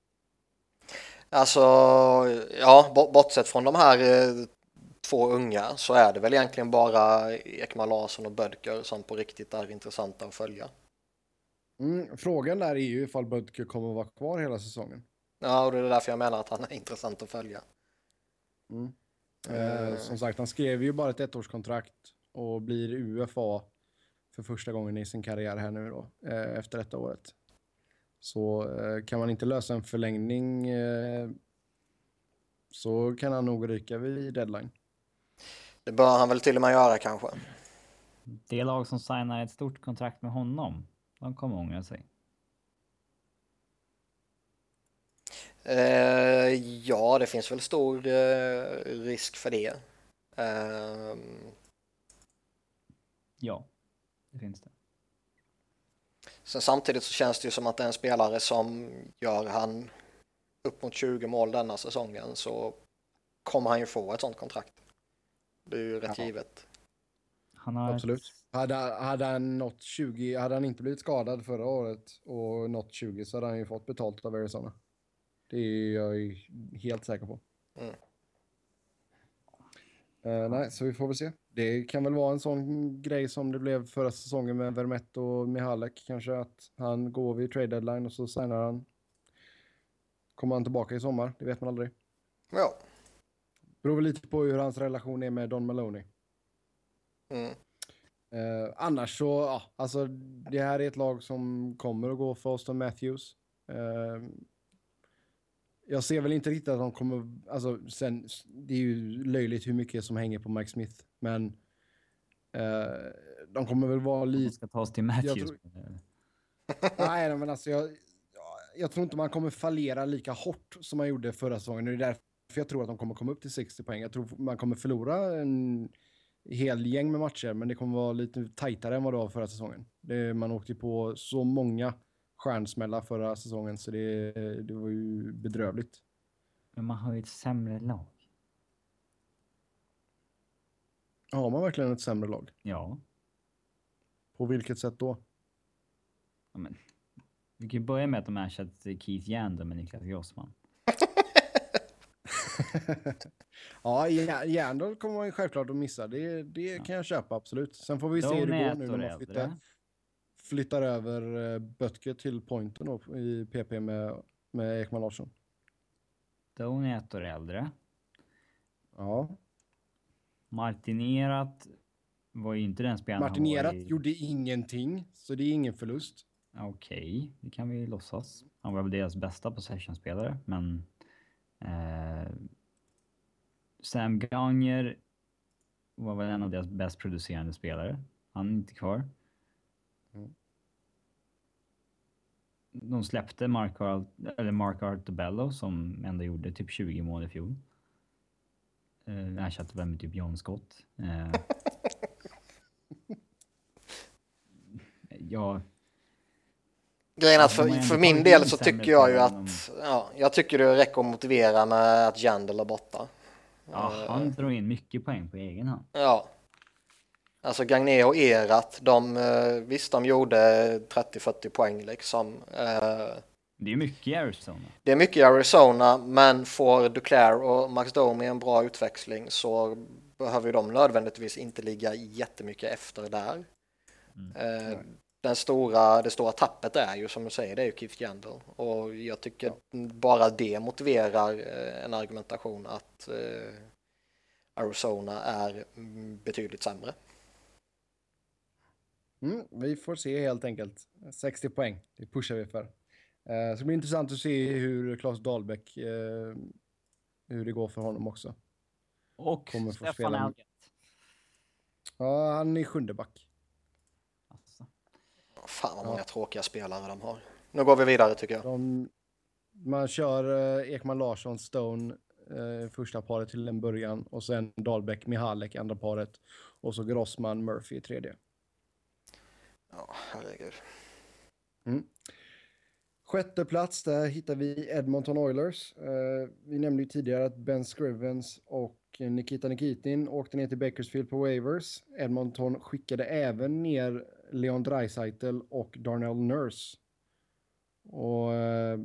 Alltså, ja, bortsett från de här eh, två unga så är det väl egentligen bara Ekman Larsson och Bödker som på riktigt är intressanta att följa. Mm, frågan där är ju ifall Bödker kommer att vara kvar hela säsongen. Ja, och det är därför jag menar att han är intressant att följa. Mm. Eh, som sagt, han skrev ju bara ett ettårskontrakt och blir UFA för första gången i sin karriär här nu då, eh, efter detta året. Så eh, kan man inte lösa en förlängning eh, så kan han nog ryka vid deadline. Det bör han väl till och med göra kanske. Det lag som signar ett stort kontrakt med honom, de kommer ångra sig. Eh, ja, det finns väl stor eh, risk för det. Eh, Ja, det finns det. sen samtidigt så känns det ju som att det är en spelare som gör han upp mot 20 mål denna säsongen så kommer han ju få ett sånt kontrakt. Det är ju rätt Ja. givet. Han har Absolut. Hade, hade, han nått 20, hade han inte blivit skadad förra året och nått 20 så hade han ju fått betalt av Arizona. Det är jag ju helt säker på. Mm. Eh, nej, så vi får väl se. Det kan väl vara en sån grej som det blev förra säsongen med Vermette och Mihalek kanske att han går vid trade deadline och så signar han. Kommer han tillbaka i sommar? Det vet man aldrig. Ja. Beror väl lite på hur hans relation är med Don Maloney. Mm. Eh, annars så, ja, alltså det här är ett lag som kommer att gå för Austin Matthews. Eh, jag ser väl inte riktigt att de kommer, alltså sen, det är ju löjligt hur mycket som hänger på Mike Smith, men eh, de kommer väl vara De lite, ska tas till Matthews. tror- nej men alltså jag, jag tror inte man kommer fallera lika hårt som man gjorde förra säsongen. Det är därför jag tror att de kommer komma upp till 60 poäng. Jag tror man kommer förlora en hel gäng med matcher, men det kommer vara lite tajtare än vad det var förra säsongen. Det, man åkte på så många stjärnsmällar förra säsongen, så det, det var ju bedrövligt. Men man har ju ett sämre lag. Har man verkligen ett sämre lag? Ja, På vilket sätt då? ja, men. Vi kan ju börja med att de ersätter Keith Yander med Niklas Grossman. ja, Jär- Järndal kommer man ju självklart att missa. Det, det kan jag köpa, absolut. Sen får vi se hur det går nu när man flyttar, flyttar över eh, Böttger till pointen då, i PP med, med Ekman Larsson. Stone är ett år äldre. Ja. Martinerat var ju inte den spelaren Martinerat i... gjorde ingenting, så det är ingen förlust. Okej, det kan vi låtsas. Han var väl deras bästa possession-spelare, men... Eh, Sam Gagner var väl en av deras bäst producerande spelare. Han är inte kvar. Mm. De släppte Mark, Art, eller Mark Artobello som ändå gjorde typ 20 mål i fjol. Eh, ersatte väl med typ John Scott. Eh, ja, Grejen att för, för min del så tycker jag ju att, ja, jag tycker det räcker att motivera med att Jandel är borta. Ja, han drog in mycket poäng på egen hand. Ja. Alltså Gagné och Erat, de, eh, visst de gjorde 30-40 poäng liksom. Eh, Det är mycket i Arizona. Det är mycket i Arizona, men får Duclair och Max Domi en bra utväxling så behöver de nödvändigtvis inte ligga jättemycket efter där. Mm. Den stora, det stora tappet är ju som du säger, det är ju Keith Yandel. Och jag tycker bara det motiverar eh, en argumentation att eh, Arizona är mm, betydligt sämre. Mm, vi får se helt enkelt. 60 poäng, det pushar vi för. Eh, så det blir intressant att se hur Claes Dahlbäck, eh, hur det går för honom också. Och Kommer Stefan Elgett. Ja, han är sjunde back. Fan vad Ja. många tråkiga spelare de har. Nu går vi vidare tycker jag. De, man kör eh, Ekman Larsson, Stone, eh, första paret till en början och sen Dahlbäck, Mihalek, andra paret och så Grossman, Murphy i tredje. Ja, herregud. Sjätte plats, där hittar vi Edmonton Oilers. Eh, vi nämnde ju tidigare att Ben Scrivens och Nikita Nikitin åkte ner till Bakersfield på waivers. Edmonton skickade även ner Leon Draisaitl och Darnell Nurse. Och eh,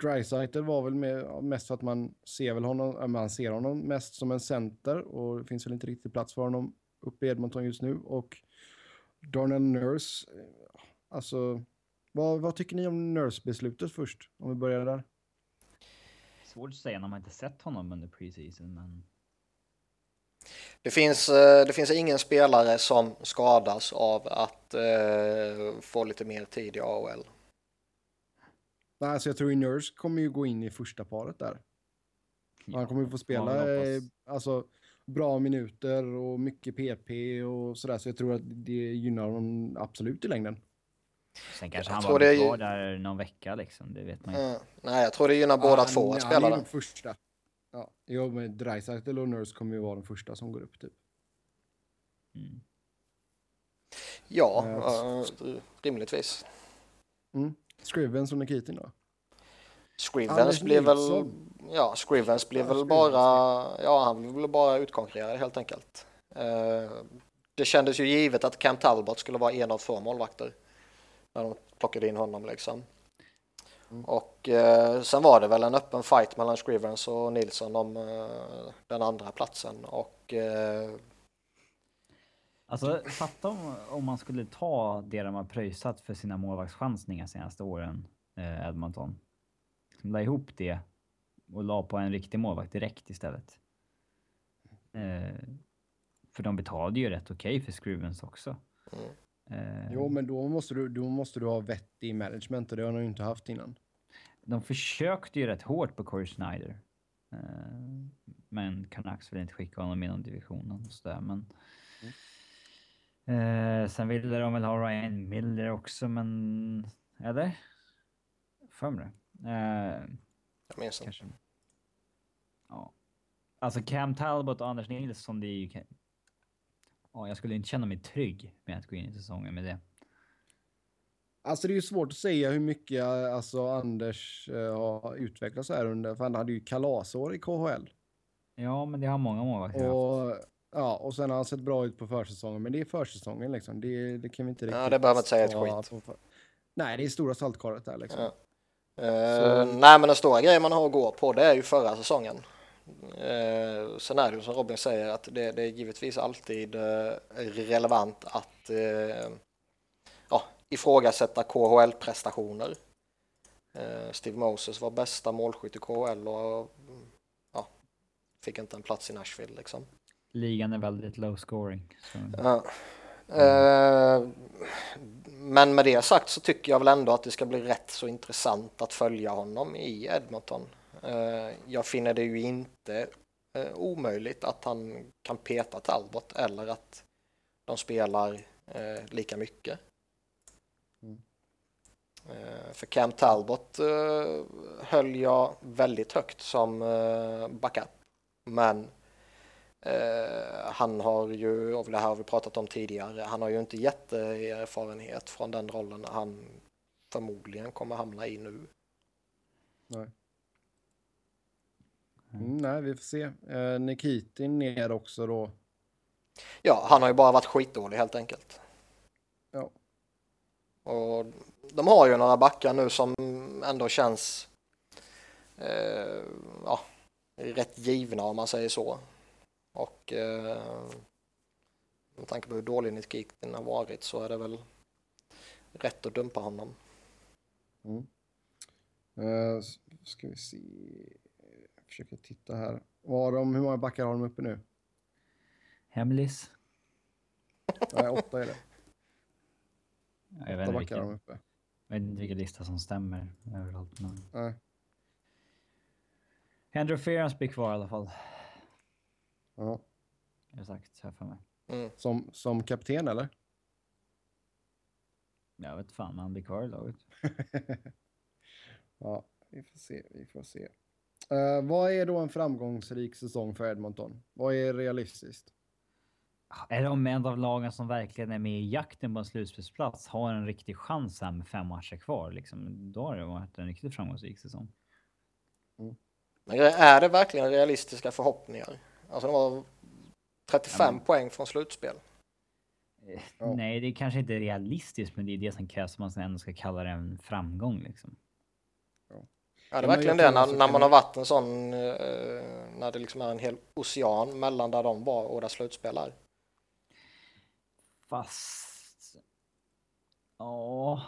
Draisaitl var väl med, mest för att man ser väl honom, man ser honom mest som en center och det finns väl inte riktigt plats för honom uppe i Edmonton just nu. Och Darnell Nurse, eh, alltså vad, vad tycker ni om Nurse-beslutet först? Om vi börjar där. Svårt att säga när man inte sett honom under preseason, men det finns, eh, det finns ingen spelare som skadas av att eh, få lite mer tid i AHL. Nej, alltså jag tror Nurse kommer ju gå in i första paret där. Han kommer ju få spela eh, alltså, bra minuter och mycket PP och sådär. Så jag tror att det gynnar honom absolut i längden. Sen kanske Jag han tror var det kvar där någon vecka liksom, det vet man ju. Mm. Nej, jag tror det gynnar båda Han- två att han spela är nog första. Ja, jo, men Dreisaitl och Nurse kommer ju vara de första som går upp typ. Mm. Ja, eh, rimligtvis. Mm. Scrivens och Nikitin då? Scrivens blir väl, ja, Scrivens blir Ja, väl Scrivens, bara, ja, han väl bara utkonkurrerad helt enkelt. Eh, det kändes ju givet att Cam Talbot skulle vara en av två målvakter när de plockade in honom liksom. Mm. Och eh, sen var det väl en öppen fight mellan Scrivens och Nilsson om eh, den andra platsen och eh, Alltså fatta om, om man skulle ta det de har pröjsat för sina målvaktschansningar senaste åren, eh, Edmonton. Liksom la ihop det och la på en riktig målvakt direkt istället. Eh, för de betalade ju rätt okej för Scrivens också. Mm. Eh, Jo, men då måste du, då måste du ha vett i management och det har de inte haft innan. De försökte ju rätt hårt på Corey Snyder. Eh, men Canucks vill inte skicka honom inom divisionen och sådär. Men, eh, sen ville de väl ha Ryan Miller också, men... Eller? För mig det. Eh, jag minns inte. kanske. Ja. Alltså Cam Talbot och Anders Nilsson, det är ju... Ja, jag skulle inte känna mig trygg med att gå in i säsongen med det. Alltså det är ju svårt att säga hur mycket alltså, Anders eh, har utvecklats här under, för han hade ju kalasår i KHL. Ja, men det har många målvakter haft. Och, ja, och sen har han sett bra ut på försäsongen, men det är försäsongen liksom. Det, det kan vi inte Ja, riktigt... det behöver inte säga ett skit. på för- Nej, det är stora saltkaret där liksom. Ja. Eh, nej men den stora grejen man har att gå på det är ju förra säsongen. Eh, sen är det ju som Robin säger att det, det är givetvis alltid eh, relevant att eh, ja, ifrågasätta KHL-prestationer. Eh, Steve Moses var bästa målskytt i KHL och ja, fick inte en plats i Nashville liksom. Ligan är väldigt low scoring. Ja. Eh, men med det sagt så tycker jag väl ändå att det ska bli rätt så intressant att följa honom i Edmonton. Eh, jag finner det ju inte eh, omöjligt att han kan peta Talbot eller att de spelar eh, lika mycket. Mm. För Cam Talbot höll jag väldigt högt som backup. Men han har ju, och det här har vi pratat om tidigare, han har ju inte jätteerfarenhet från den rollen han förmodligen kommer hamna i nu. Nej. Mm, nej, vi får se. Eh, Nikitin ner också då. Ja, han har ju bara varit skitdålig helt enkelt. Ja. Och de har ju några backar nu som ändå känns eh, ja, rätt givna om man säger så. Och eh, med tanke på hur dålig Nikitin har varit så är det väl rätt att dumpa honom. Mm. Uh, ska vi se. Jag försöker titta här. Vad har de, hur många backar har de uppe nu? Hemlis. Nej, åtta är det. Jag vet, åtta backar vilken, har de uppe. jag vet inte vilken lista som stämmer överallt. Men... Nej. Andrew Ferrans blir kvar i alla fall. Ja. Jag har sagt här för mig. Mm. Som, som kapten eller? Jag vet fan, men han blir kvar i laget. ja, vi får se. Vi får se. Uh, vad är då en framgångsrik säsong för Edmonton? Vad är realistiskt? Är de en av lagen som verkligen är med i jakten på en slutspelsplats har en riktig chans här med fem matcher kvar. Liksom, då har det varit en riktigt framgångsrik säsong. Men är det verkligen realistiska förhoppningar? Alltså de var 35 Ja, men- poäng från slutspel. Ja. Nej, det är kanske inte realistiskt, men det är det som krävs om man ändå ska kalla det en framgång. Liksom. Ja, det är verkligen det när, när man har varit en sån, eh, när det liksom är en hel ocean mellan där de var och där slutspel är. Fast... Ja...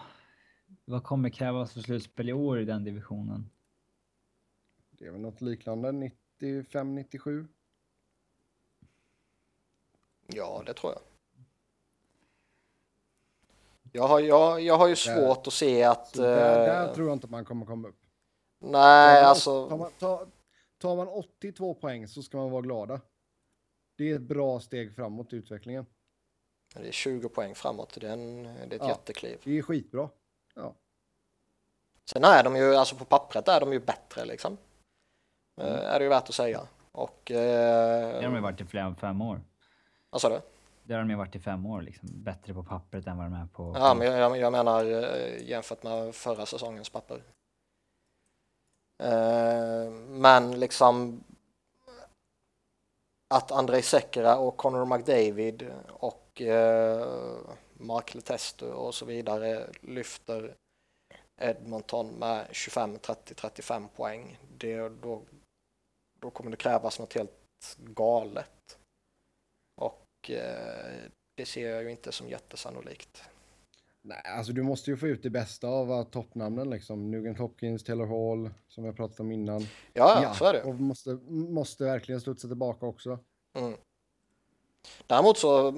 Vad kommer krävas för slutspel i år i den divisionen? Det är väl något liknande 95-97? Ja, det tror jag. Jag har, jag, jag har ju svårt att se att... Så där, eh, där tror jag inte man kommer komma upp. Nej, Tar man- alltså... Tar man, tar, tar man 82 poäng så ska man vara glada. Det är ett bra steg framåt i utvecklingen. Det är 20 poäng framåt, det är, en, det är ett Ja. jättekliv. Det är skitbra. Ja. Sen är de ju, alltså på pappret är de ju bättre liksom. Eh, Mm. är det ju värt att säga. Och... Det har de ju varit i flera, fem år. vad sa du? Det har de ju varit i fem år, liksom. Bättre på pappret än vad de är på... Ja, men jag, jag- jag menar eh, jämfört med förra säsongens papper. Eh, men liksom att Andrei Sekera och Connor McDavid och eh, Mark Letestu och så vidare lyfter Edmonton med 25, 30, 35 poäng. Det, då, då kommer det krävas något helt galet. Och eh, det ser jag ju inte som jättesannolikt. Nej, alltså du måste ju få ut det bästa av toppnamnen liksom. Nugent Hopkins, Taylor Hall, som har pratat om innan. Ja, ja, så är det. Och måste, måste verkligen studsa tillbaka också. Mm. Däremot så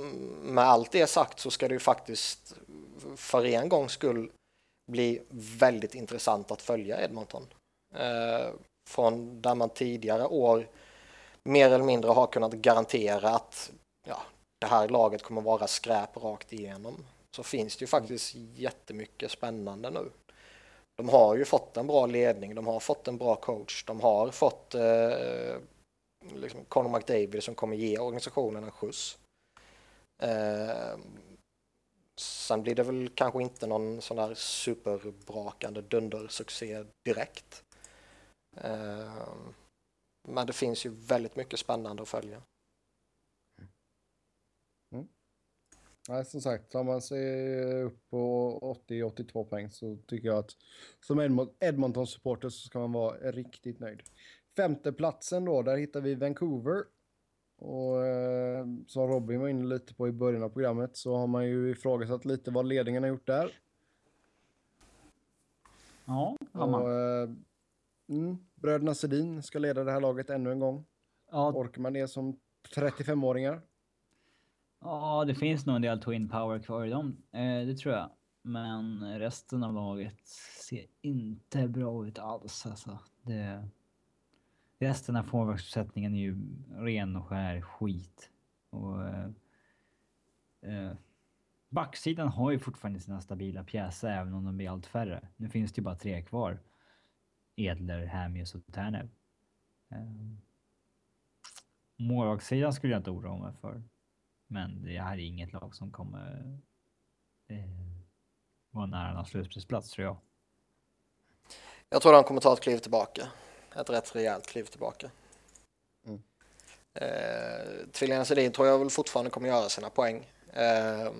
med allt det sagt så ska det ju faktiskt för en gångs skull bli väldigt intressant att följa Edmonton. Eh, från där man tidigare år mer eller mindre har kunnat garantera att ja, det här laget kommer vara skräp rakt igenom. Så finns det ju faktiskt jättemycket spännande nu. De har ju fått en bra ledning, de har fått en bra coach, de har fått eh, liksom Conor McDavid som kommer ge organisationen en skjuts. Eh, sen blir det väl kanske inte någon sån där superbrakande dundersuccé direkt. Eh, men det finns ju väldigt mycket spännande att följa. Nej, som sagt, tar man sig upp på 80-82 poäng så tycker jag att som Edmont- Edmonton-supporter så ska man vara riktigt nöjd. Femteplatsen då, där hittar vi Vancouver. Och eh, som Robin var inne lite på i början av programmet så har man ju ifrågasatt lite vad ledningen har gjort där. Ja, har Och, man. eh, mm, bröderna Sedin ska leda det här laget ännu en gång. Ja, Orkar man det som 35-åringar? Ja, det finns nog en del twin power kvar i dem. Eh, det tror jag. Men resten av laget ser inte bra ut alls. Alltså, det... Resten av forwardsuppsättningen är ju ren och skär skit. Och, eh, eh, backsidan har ju fortfarande sina stabila pjäser även om de blir allt färre. Nu finns det ju bara tre kvar. Edler, Hamius och Ternev. Eh, Målvaktssidan skulle jag inte oroa mig för. Men det här är inget lag som kommer eh, vara nära någon slutspelsplats tror jag. Jag tror de kommer ta ett kliv tillbaka. Ett rätt rejält kliv tillbaka. Eh, Tvillingarna Sedin tror jag väl fortfarande kommer göra sina poäng. Eh,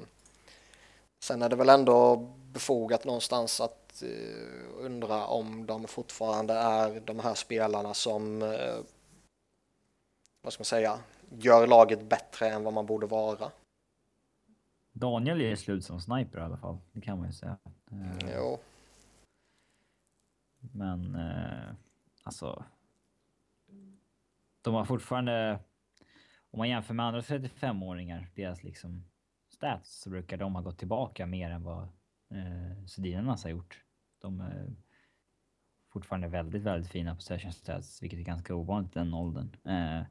sen är det väl ändå befogat någonstans att eh, undra om de fortfarande är de här spelarna som, eh, vad ska man säga, gör laget bättre än vad man borde vara. Daniel är slut som sniper i alla fall. Det kan man ju säga. Eh, Jo, Men eh, alltså. De har fortfarande. Om man jämför med andra 35-åringar, deras liksom stats, så brukar de ha gått tillbaka mer än vad eh, Sedinernas har gjort. De är fortfarande väldigt, väldigt fina possession stats, vilket är ganska ovanligt i den åldern. Eh,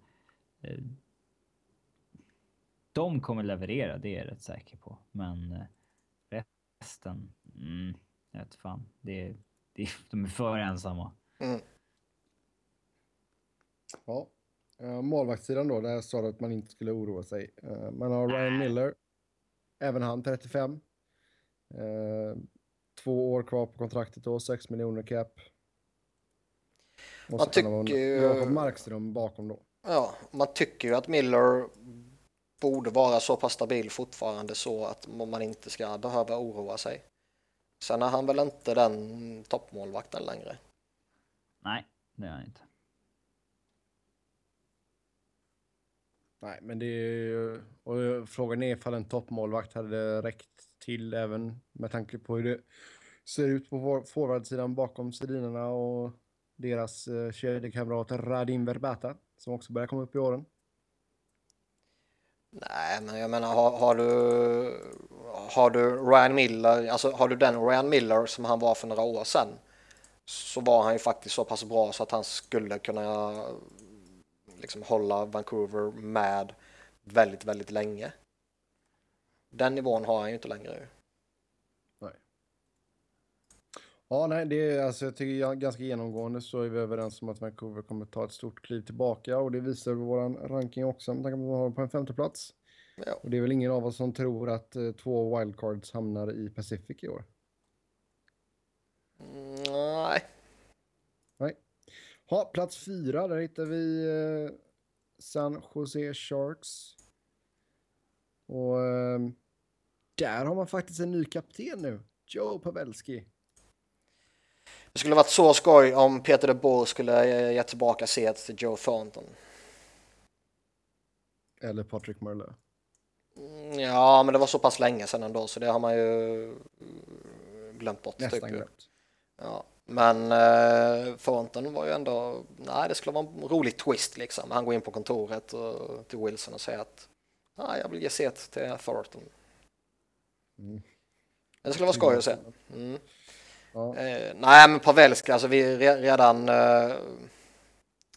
de kommer leverera, det är jag rätt säker på. Men eh, resten, mm, jag vet fan. Det det de är för ensamma. mm. Ja. Uh, målvaktssidan då, där sa du att man inte skulle oroa sig. Eh, man har Ryan Miller, även han 35. Eh, två år kvar på kontraktet då, 6 miljoner cap. Och Man så man tycker ju- Jakob Markström bakom då. ja, man tycker ju att Miller borde vara så pass stabil fortfarande så att man inte ska behöva oroa sig. Sen är han väl inte den toppmålvakten längre. Nej, det är han inte. Nej, men det är ju... Och frågan är ifall en toppmålvakt hade räckt till även med tanke på hur det ser ut på for- forwardsidan bakom Sedinarna och deras eh, kedjekamrat Radim Verbata som också börjar komma upp i åren. Nej, men jag menar har, har du har du Ryan Miller, alltså har du den Ryan Miller som han var för några år sedan så var han ju faktiskt så pass bra så att han skulle kunna liksom hålla Vancouver med väldigt, väldigt länge. Den nivån har han ju inte längre. ju. Ja, nej, det är alltså, jag tycker jag, ganska genomgående så är vi överens om att Vancouver kommer ta ett stort kliv tillbaka och det visar vår ranking också med tanke på att vi har på en femte plats. Ja. Och det är väl ingen av oss som tror att eh, två wildcards hamnar i Pacific i år. Mm, Nej, Ha, plats fyra, där hittar vi eh, San Jose Sharks. Och eh, där har man faktiskt en ny kapten nu, Joe Pavelski. Det skulle varit så skoj om Peter de Boer skulle eh, ge tillbaka set till Joe Thornton. Eller Patrick Marleau. Mm, Ja, men det var så pass länge sedan ändå så det har man ju eh, glömt bort. Nästan typ. glömt. Ja, men eh, Thornton var ju ändå, nej det skulle vara en rolig twist liksom. Han går in på kontoret och, till Wilson och säger att nej, jag vill ge set till Thornton. Mm. Det skulle vara skoj att se. Mm. Ja. Eh, nej men Pavelski, alltså vi re, redan eh,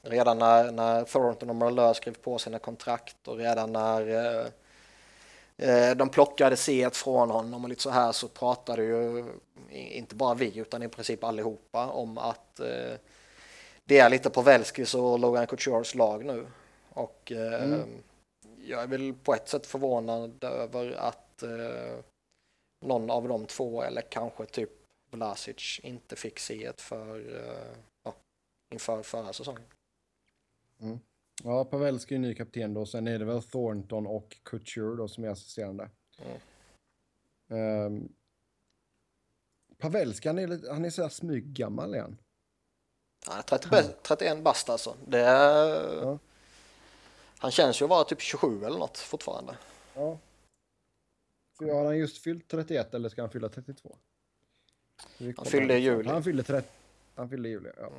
redan när, när Thornton och Marleau skrev på sina kontrakt och redan när eh, eh, de plockade C från honom och lite så här så pratade ju inte bara vi utan i princip allihopa om att eh, det är lite Pavelskis och Logan Coutures lag nu och Mm. jag är väl på ett sätt förvånad över att någon av de två eller kanske typ Vlasic inte fick se ett för, eh, ja, inför förra säsongen. Ja, Pavelski är ny kapten då. Sen är det väl Thornton och Couture då som är assisterande. Mm. Ehm, Pavelski, han är, lite, han är så här smyggammal igen. Är 30, 31 bast alltså. Det är, Ja. Han känns ju att vara typ 27 eller något fortfarande. Ja. Har han just fyllt 31 eller ska han fylla 32? Kollar fyllde i juli. Han fyllde 30. Han fyllde i juli, ja.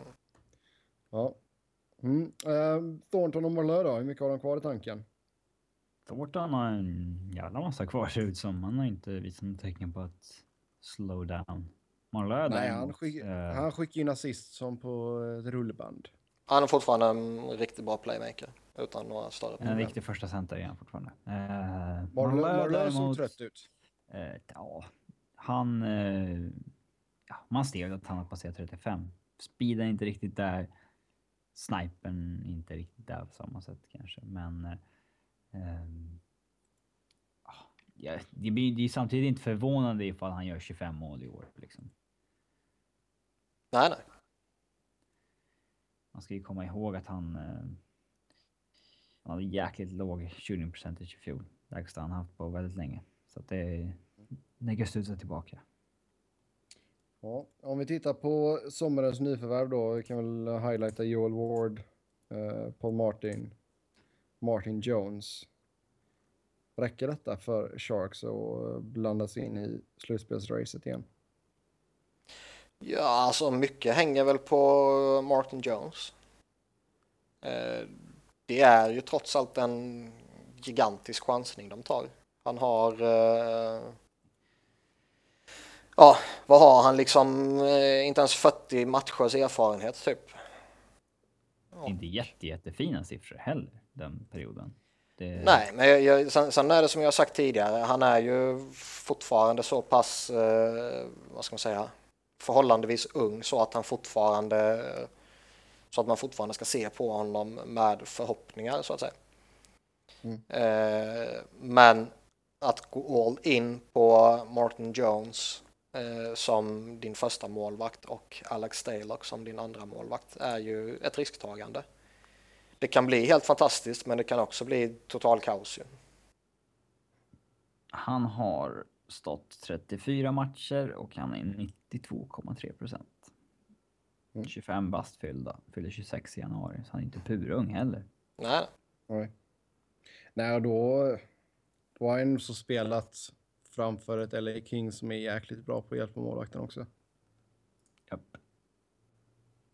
Ja. Mm. Ehm, Thornton och Marleau då, hur mycket har de kvar i tanken? Thornton har en jävla massa kvar ser ut som. Han har inte visat några tecken på att slow down. Marleau Nej, han, skick, eh, han skickar in assist som på ett rullband. Han är fortfarande en riktigt bra playmaker utan några större En problem. riktig första center är han fortfarande. Eh, Marleau, Marleau Marleau såg däremot, trött ut. Eh, ja, han... Eh, ja, man ser ju att han har passerat 35. Speeden är inte riktigt där. Snipern är inte riktigt där på samma sätt kanske, men... Eh, ja, det, blir, det är samtidigt inte förvånande ifall han gör 25 mål i år. Liksom. Nej, nej. Man ska ju komma ihåg att han... Eh, Han hade jäkligt låg shooting percentage i fjol. Lägsta han haft på väldigt länge. Så att det, det kan studsa tillbaka. Ja, om vi tittar på sommarens nyförvärv då, vi kan väl highlighta Joel Ward, eh, Paul Martin, Martin Jones. Räcker detta för Sharks att blandas in i slutspelsracet igen? Ja, alltså mycket hänger väl på Martin Jones. Eh, det är ju trots allt en gigantisk chansning de tar. Han har... Eh, ja, vad har han liksom? Eh, inte ens 40 matchers erfarenhet typ. Ja. Inte jätte, jättefina siffror heller den perioden. Det... Nej, men jag, jag, sen, sen, är det som jag sagt tidigare, han är ju fortfarande så pass, eh, vad ska man säga, förhållandevis ung så att han fortfarande så att man fortfarande ska se på honom med förhoppningar så att säga. Mm. Eh, men att gå all in på Martin Jones eh, som din första målvakt och Alex Stalock som din andra målvakt är ju ett risktagande. Det kan bli helt fantastiskt men det kan också bli total kaos. Ju. Han har stått 34 matcher och han är 92,3 procent. 25 mm. bast fyllda. Fyller 26 i januari, så han är inte purung heller. Nej. Nej. Nej, då, då har han så spelat framför ett LA King som är jäkligt bra på att hjälpa målvakten också. Japp.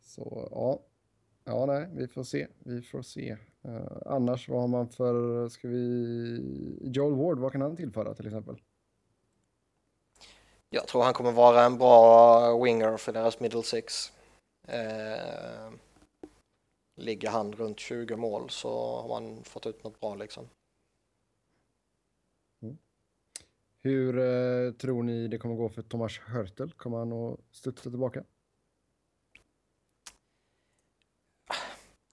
Så ja. Ja, nej, vi får se. Vi får se. Uh, annars, vad har man för, ska vi... Joel Ward, vad kan han tillföra till exempel? Jag tror han kommer vara en bra winger för deras middle six. Eh, ligger han runt 20 mål så har man fått ut något bra liksom. Mm. Hur eh, tror ni det kommer gå för Thomas Hörtel? Kommer han att studsa tillbaka?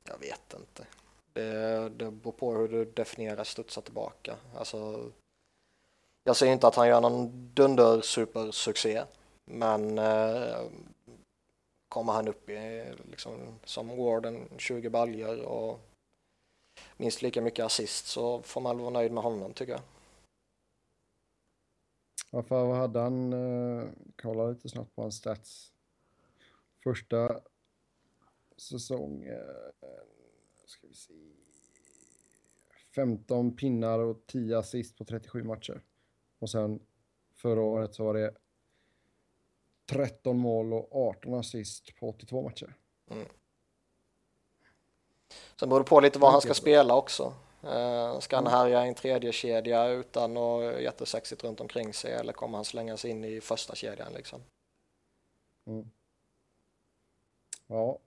Jag vet inte. Det, det beror på hur du definierar studsa tillbaka. Alltså, jag säger inte att han gör någon dunder supersuccé, men eh, kommer han upp i liksom, som Warden 20 baljer och minst lika mycket assist så får man väl vara nöjd med honom tycker jag. Varför vad hade han? Uh, kolla lite snabbt på hans stats. Första säsong. Uh, ska vi se. 15 pinnar och 10 assist på 37 matcher. Och sen förra året så var det 13 mål och 18 assist på 82 matcher. Mm. Sen beror det på lite vad han ska spela också. Uh, ska han härja i en tredje kedja utan något jättesexigt runt omkring sig eller kommer han slängas in i första kedjan liksom? Mm. Ja,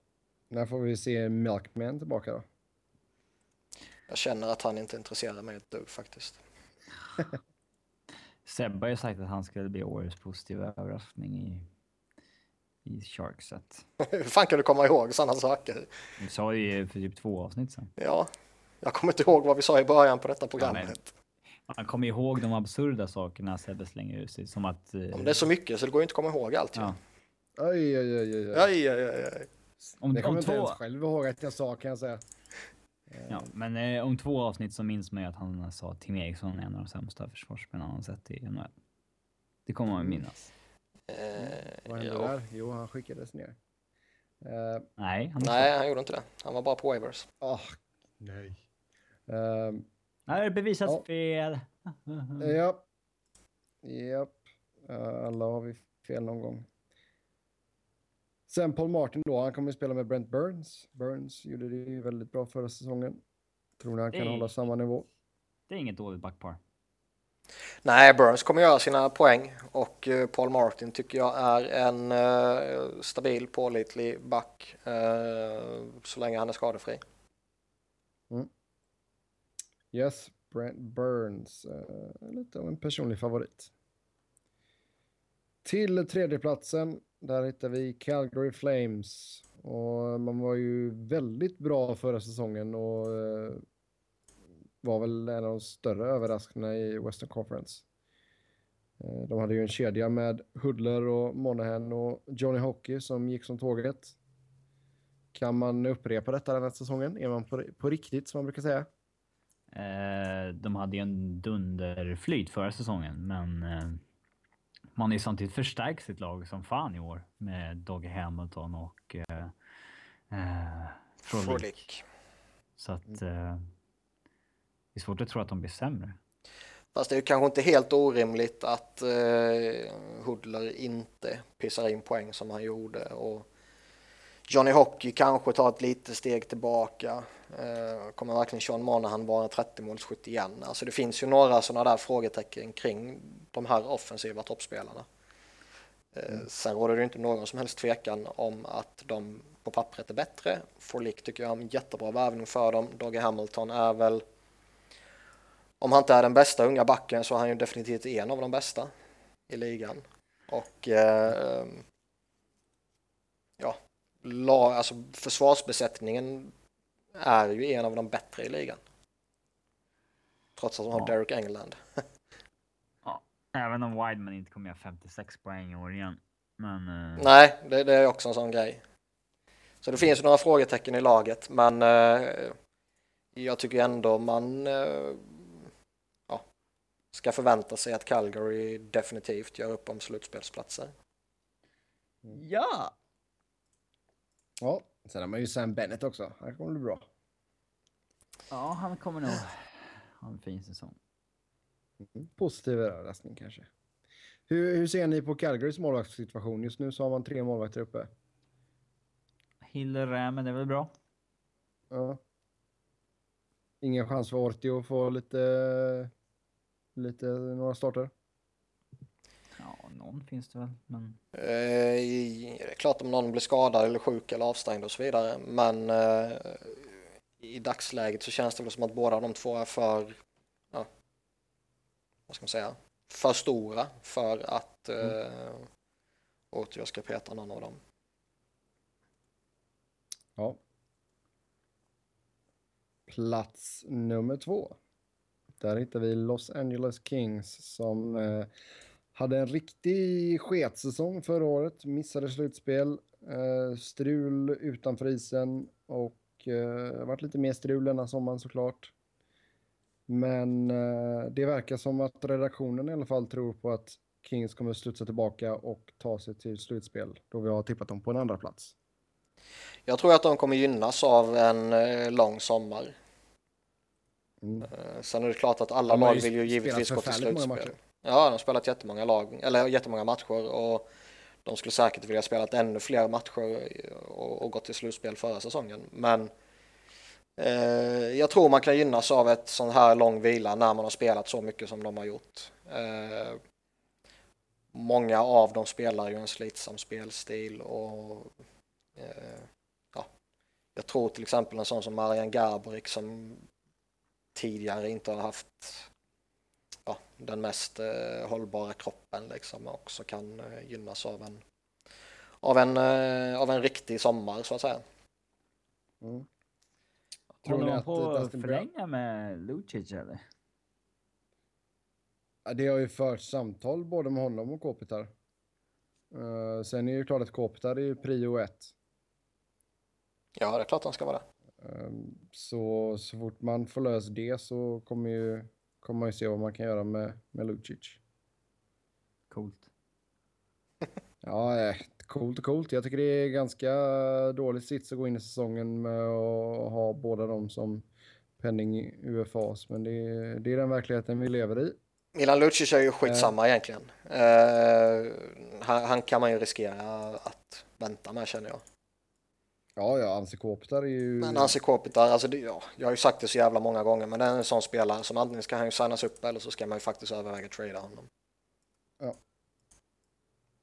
när får vi se Milkman tillbaka då? Jag känner att han inte intresserar mig ett dugg faktiskt. Sebbe har ju sagt att han skulle bli årets positiva överraskning i i Sharkset. Hur fan kan du komma ihåg sådana saker? Vi sa ju för typ två avsnitt sen. Ja, jag kommer inte ihåg vad vi sa i början på detta programmet. Ja, man kommer ihåg de absurda sakerna Sebbe slänger ut sig som att... Eh... Ja, det är så mycket så det går ju inte att komma ihåg allt. Ja. Aj, aj, aj, aj. aj, aj, aj, aj. Om, det kommer jag inte ens själv ihåg att jag sa kan jag säga. Ja, men eh, om två avsnitt så minns man ju att han sa att Tim Eriksson är en av de sämsta försvarsspelarna han sett i NHL. Det kommer man minnas. Eh, Vad hände ja. där? Jo, han skickades ner. Uh, nej, han, nej, han gjorde inte det. Han var bara på waivers. Oh, nej. Uh, nej, bevisat ja. fel. ja. Japp. Uh, alla har vi fel någon gång. Sen Paul Martin då, han kommer att spela med Brent Burns. Burns gjorde det ju väldigt bra förra säsongen. Tror ni han kan är... hålla samma nivå? Det är inget dåligt backpar. Nej, Burns kommer göra sina poäng och eh, Paul Martin tycker jag är en uh, stabil, pålitlig back uh, så länge han är skadefri. Yes, Brent Burns, uh, lite av en personlig favorit. Till tredjeplatsen, där hittar vi Calgary Flames. Och man var ju väldigt bra förra säsongen och eh, var väl en av de större överraskningarna i Western Conference. Eh, de hade ju en kedja med Hudler och Monahan och Johnny Hockey som gick som tåget. Kan man upprepa detta den här säsongen? Är man på, på riktigt som man brukar säga? Eh, de hade ju en dunderflyt förra säsongen, men eh, man har ju samtidigt förstärkt sitt lag som fan i år med Dogge Hamilton och eh, eh, Frolik. Frolik. Så att eh, det är svårt att tro att de blir sämre. Fast det är ju kanske inte helt orimligt att eh, Hoodler inte pissar in poäng som han gjorde och Johnny Hockey kanske tar ett litet steg tillbaka. Eh, kommer verkligen Sean Monahan vara 30-målsskytt igen? Alltså det finns ju några sådana där frågetecken kring de här offensiva toppspelarna. Eh, Mm. Sen råder det inte någon som helst tvekan om att de på pappret är bättre. Forlick tycker jag är en jättebra värvning för dem. Dogge Hamilton är väl om han inte är den bästa unga backen så är han ju definitivt en av de bästa i ligan. Och eh, ja, alltså försvarsbesättningen är ju en av de bättre i ligan. Trots att de har Ja. Derek England. Även om Wideman inte kommer göra 56 poäng i år igen. Men eh, Nej, det, det är också en sån grej. Så det finns ju några frågetecken i laget, men eh, jag tycker ändå man eh, ja, ska förvänta sig att Calgary definitivt gör upp om slutspelsplatser. ja! Ja, sen har man ju Sam Bennett också. Han kommer bli bra. Ja, han kommer nog ha en fin säsong. Mm. Positiv överraskning kanske. Hur, hur ser ni på Calgarys målvaktssituation? Just nu så har man tre målvakter uppe. Hiller Rämen är väl bra? Ja. Ingen chans för Ortio att få lite, lite några starter. Någon finns det väl, men Eh, i- det är klart om någon blir skadad eller sjuk eller avstängd och så vidare, men eh, i dagsläget så känns det väl som att båda de två är för, ja, vad ska man säga, för stora för att eh, Ortio ska peta någon av dem. Ja. Plats nummer två. Där hittar vi Los Angeles Kings som eh, hade en riktig sketsäsong förra året. Missade slutspel, eh, strul utanför isen och eh, varit lite mer strul denna sommaren såklart. Men eh, det verkar som att redaktionen i alla fall tror på att Kings kommer att studsa tillbaka och ta sig till slutspel då vi har tippat dem på en andra plats. Jag tror att de kommer gynnas av en eh, lång sommar. Mm. Sen är det klart att alla lag vill ju givetvis gå till slutspel. Ja, de har spelat jättemånga lag, eller jättemånga matcher och de skulle säkert vilja spela ännu fler matcher och, och gått till slutspel förra säsongen. Men eh, jag tror man kan gynnas av ett sån här lång vila när man har spelat så mycket som de har gjort. Eh, många av dem spelar ju en slitsam spelstil och eh, ja, jag tror till exempel en sån som Marian Gaborik som tidigare inte har haft den mest eh, hållbara kroppen liksom också kan eh, gynnas av en av en, eh, av en riktig sommar så att säga. Mm. Tror ni man att på Dustin Brown... förlänga med Lucic eller? Ja, Det har ju förts samtal både med honom och Kopitar. Uh, sen är det ju klart att Kopitar är ju prio ett. Ja, det är klart han ska vara det. Ehm, så, så fort man får lös det så kommer, ju, kommer man ju se vad man kan göra med, med Lucic. Coolt. Ja, eh, coolt och coolt. Jag tycker det är ganska dålig sits att gå in i säsongen med att ha båda dem som penning UFAs. Men det, är- det är den verkligheten vi lever i. Milan Lucic är ju skitsamma egentligen. Eh, han, han kan man ju riskera att vänta med känner jag. Ja, ja, Anse Kopitar är ju... Men Anse Kopitar, alltså det, ja, jag har ju sagt det så jävla många gånger, men det är en sån spelare som antingen ska han ju signas upp eller så ska man ju faktiskt överväga att trada honom. Ja.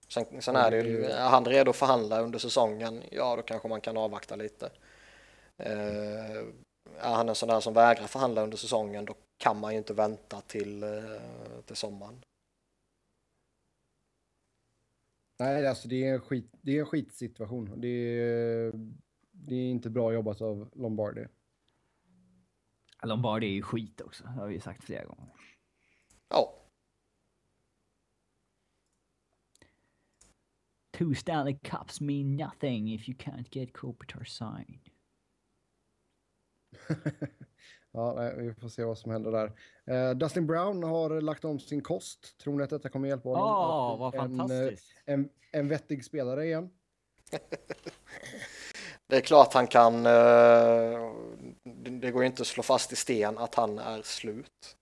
Sen, sen är det ju, är han redo att förhandla under säsongen, ja då kanske man kan avvakta lite. Eh, är han en sån där som vägrar förhandla under säsongen, då kan man ju inte vänta till, eh, till sommaren. Nej, alltså det är en, skit, det är en skitsituation. Det är, det är inte bra jobbat av Lombardi. Lombardi är ju skit också, det har vi ju sagt flera gånger. Ja, Two Stanley Cups mean nothing if you can't get Kopitar signed. ja, nej, vi får se vad som händer där. Eh, Dustin Brown har lagt om sin kost. Tror ni att detta kommer hjälpa honom? Åh, att vad en, fantastiskt! eh, En, en vettig spelare igen. Det är klart han kan, eh, det det går ju inte att slå fast i sten att han är slut.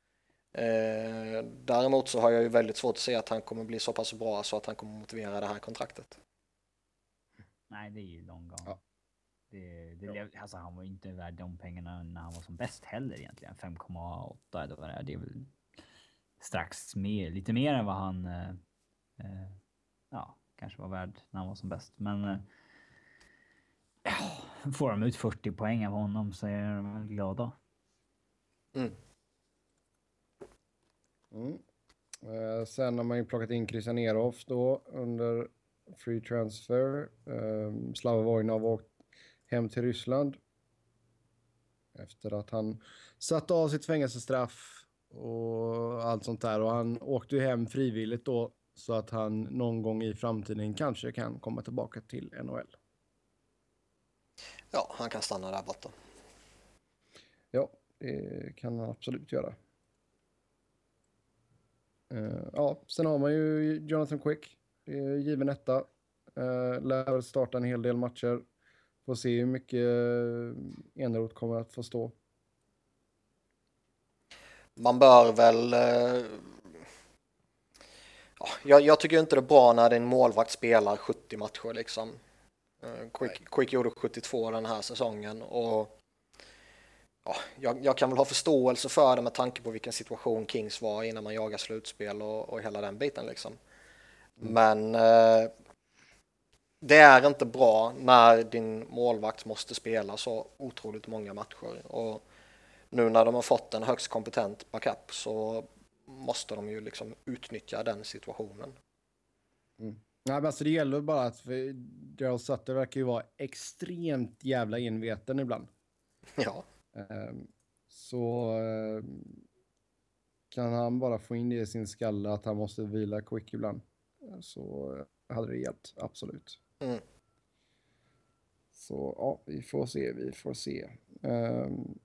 Eh, Däremot så har jag ju väldigt svårt att se att han kommer bli så pass bra så att han kommer motivera det här kontraktet. Nej, det är ju lång gång. Ja. Det, det lev, alltså, han var inte värd de pengarna när han var som bäst heller egentligen. 5,8 eller vad det är. Det är väl strax mer, lite mer än vad han eh, eh, ja, kanske var värd när han var som bäst. Men eh, får de ut 40 poäng av honom så är de väl glada. Mm. Mm. Eh, sen har man ju plockat in Christian Eroff då under free transfer. Eh, Slava Vojnov åkt hem till Ryssland. Efter att han satt av sitt fängelsestraff och allt sånt där. Och han åkte ju hem frivilligt då så att han någon gång i framtiden kanske kan komma tillbaka till NHL. Ja, han kan stanna där borta. Ja, det kan han absolut göra. Eh, ja, sen har man ju Jonathan Quick. Det är given etta. Uh, lär starta en hel del matcher. Får se hur mycket uh, Eneroth kommer att få stå. Man bör väl... Eh, ja, jag, jag tycker inte det är bra när din målvakt spelar 70 matcher liksom. Eh, Quick, Quick gjorde 72 den här säsongen och ja, jag, jag kan väl ha förståelse för det med tanke på vilken situation Kings var innan man jagar slutspel och, och hela den biten liksom. Men eh, det är inte bra när din målvakt måste spela så otroligt många matcher. Och nu när de har fått en högst kompetent backup så måste de ju liksom utnyttja den situationen. Nej, men alltså det gäller bara att Daryl Sutter verkar ju vara extremt jävla enveten ibland. Ja, Ehm, Så ehm, kan han bara få in det i sin skalle att han måste vila quick ibland så hade det hjälpt, absolut. Mm. Så ja, vi får se, vi får se. Ehm,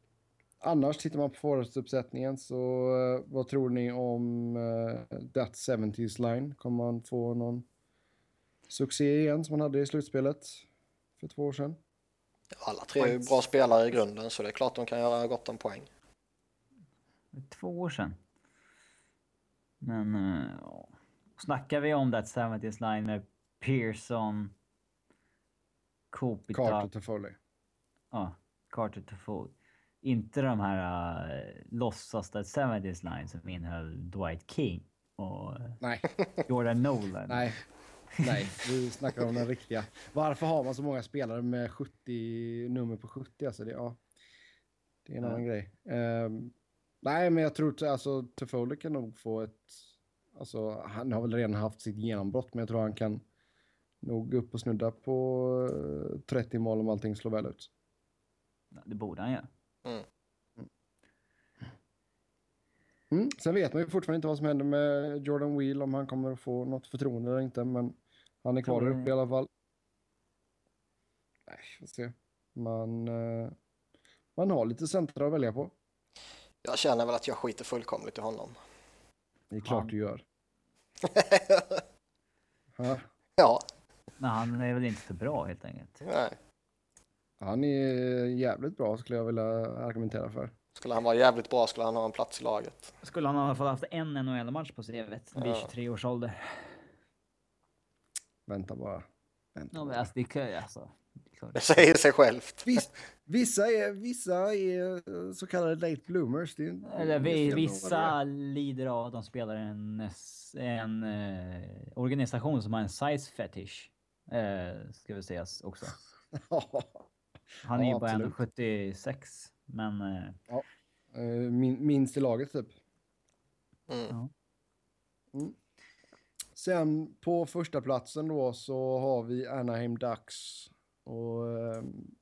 annars tittar man på forwardsuppsättningen så eh, vad tror ni om uh, That 70s line? Kommer man få någon succé igen som man hade i slutspelet för två år sedan? alla tre är ju bra spelare i grunden så det är klart de kan göra gott om poäng. Två år sedan. Men uh, snackar vi om that 70s line med Pearson, Kopita, Carter till Foley. ja, Carter Toffoli. Inte de här uh, låtsas that 70s line som innehöll Dwight King och Nej, Jordan Nolan. nej. Nej, vi snackar om den riktiga. Varför har man så många spelare med 70 nummer på 70? Alltså det, ja, det är en annan grej. Ehm, nej, men jag tror att alltså, Toffoli kan nog få ett... Alltså, han har väl redan haft sitt genombrott, men jag tror han kan nog upp och snudda på eh, 30 mål om allting slår väl ut. Det borde han göra. Mm. Mm. Sen vet man ju fortfarande inte vad som händer med Jordan Wheel, om han kommer att få något förtroende eller inte, men han är kvar där uppe i alla fall. Nej, får se. Man, eh, man har lite centra att välja på. Jag känner väl att jag skiter fullkomligt i honom. Det är klart Ja. du gör. Ja, Men han är väl inte så bra helt enkelt. nej. han är jävligt bra skulle jag vilja argumentera för. Skulle han vara jävligt bra skulle han ha en plats i laget. Skulle han i alla fall haft en NHL-match på CVt vid Ja. 23 års ålder. Vänta bara. Vänta Ja, men bara. alltså, det kan ju alltså. det är säger sig självt. Viss, vissa, är, vissa är eh, så kallade late bloomers. Det är, Eller vi, vissa lider av att de spelar en, en eh, organisation som har en size fetish. Eh, ska vi säga också. Han är Ja, ju bara absolut. 1,76 men eh, Eh, min, minst i laget typ. Mm. ja. Sen på första platsen då så har vi Anaheim Ducks. Och ehm,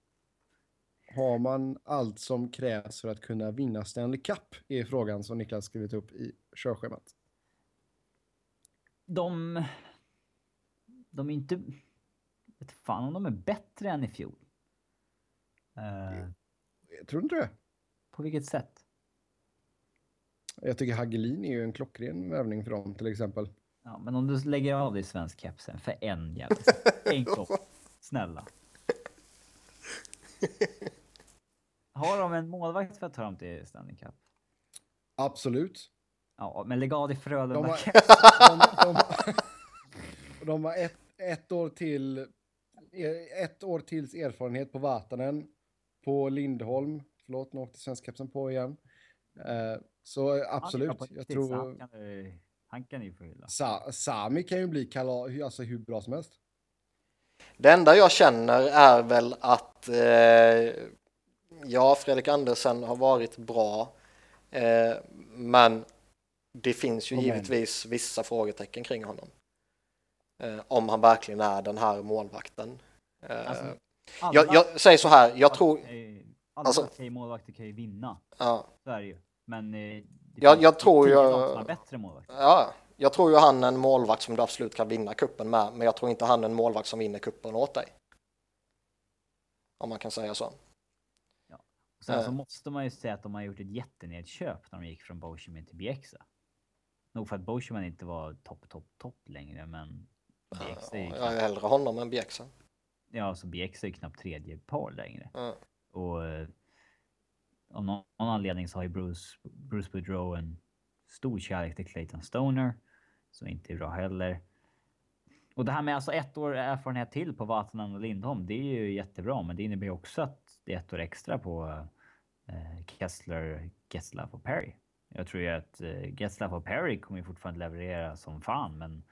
har man allt som krävs för att kunna vinna Stanley Cup? Är frågan som Niklas skrivit upp i körschemat. de. De är inte. Vet fan om de är bättre än i fjol. Eh, Jag tror inte det. På vilket sätt? Jag tycker Hagelin är ju en klockren värvning för dem till exempel. Ja, men om du lägger av dig svensk kepsen för en jävla en kopp. Snälla. Har de en målvakt för att ta dem till Stanley Cup? Absolut. Ja, men lägg av dig De Frölunda har, keps. de, de, de har ett, ett år till ett år tills erfarenhet på Vatanen, på Lindholm. Förlåt, nu åkte svenskkepsen på igen. Eh, så absolut, jag tror... Han kan, ju få hylla. Sa, Sami kan ju bli kala, alltså hur bra som helst. Det enda jag känner är väl att eh, ja, Fredrik Andersen har varit bra, eh, men det finns ju men. givetvis vissa frågetecken kring honom. Eh, om han verkligen är den här målvakten. Eh, Alltså, jag, jag säger så här, jag tror, Alla alltså- okej målvakter kan ju vinna. ja, Så är det ju. Men... eh, det Jag- jag tror har bättre målvakter. ja, jag tror ju han är en målvakt som du absolut kan vinna kuppen med, men jag tror inte han är en målvakt som vinner kuppen åt dig. Om man kan säga så. Sen Eh. så måste man ju säga att de har gjort ett jättenedköp när de gick från Boscheman till Bjäxa. Nog för att Boscheman inte var topp, topp, topp längre, men Bjäxa är ju Jag knappt, är hellre honom än Bjäxa. ja, så Bjäxa är ju knappt tredje par längre. Ja. Och eh, av någon anledning så har ju Bruce, Bruce Boudreau en stor kärlek till Clayton Stoner, som inte är bra heller. Och det här med alltså ett år erfarenhet till på Vatanen och Lindholm, det är ju jättebra, men det innebär ju också att det är ett år extra på eh, Kessler, Getzlaff och Perry. Jag tror ju att eh, Getzlaff och Perry kommer ju fortfarande leverera som fan, men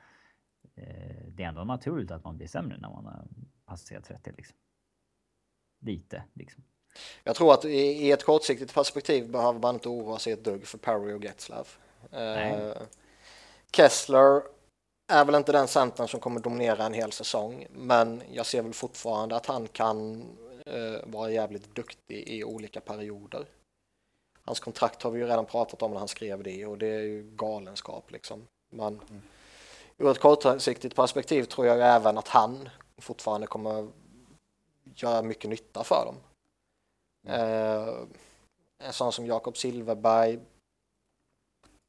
det är ändå naturligt att man blir sämre när man har passerat 30 liksom. Lite liksom. Jag tror att i, ett kortsiktigt perspektiv behöver man inte oroa sig ett dugg för Perry och Getzlav. Nej. Eh, Kessler är väl inte den centern som kommer dominera en hel säsong, men jag ser väl fortfarande att han kan eh, vara jävligt duktig i olika perioder. Hans kontrakt har vi ju redan pratat om när han skrev det och det är ju galenskap liksom. Men ur ett kortsiktigt perspektiv tror jag även att han fortfarande kommer göra mycket nytta för dem. Eh, en sån som Jakob Silverberg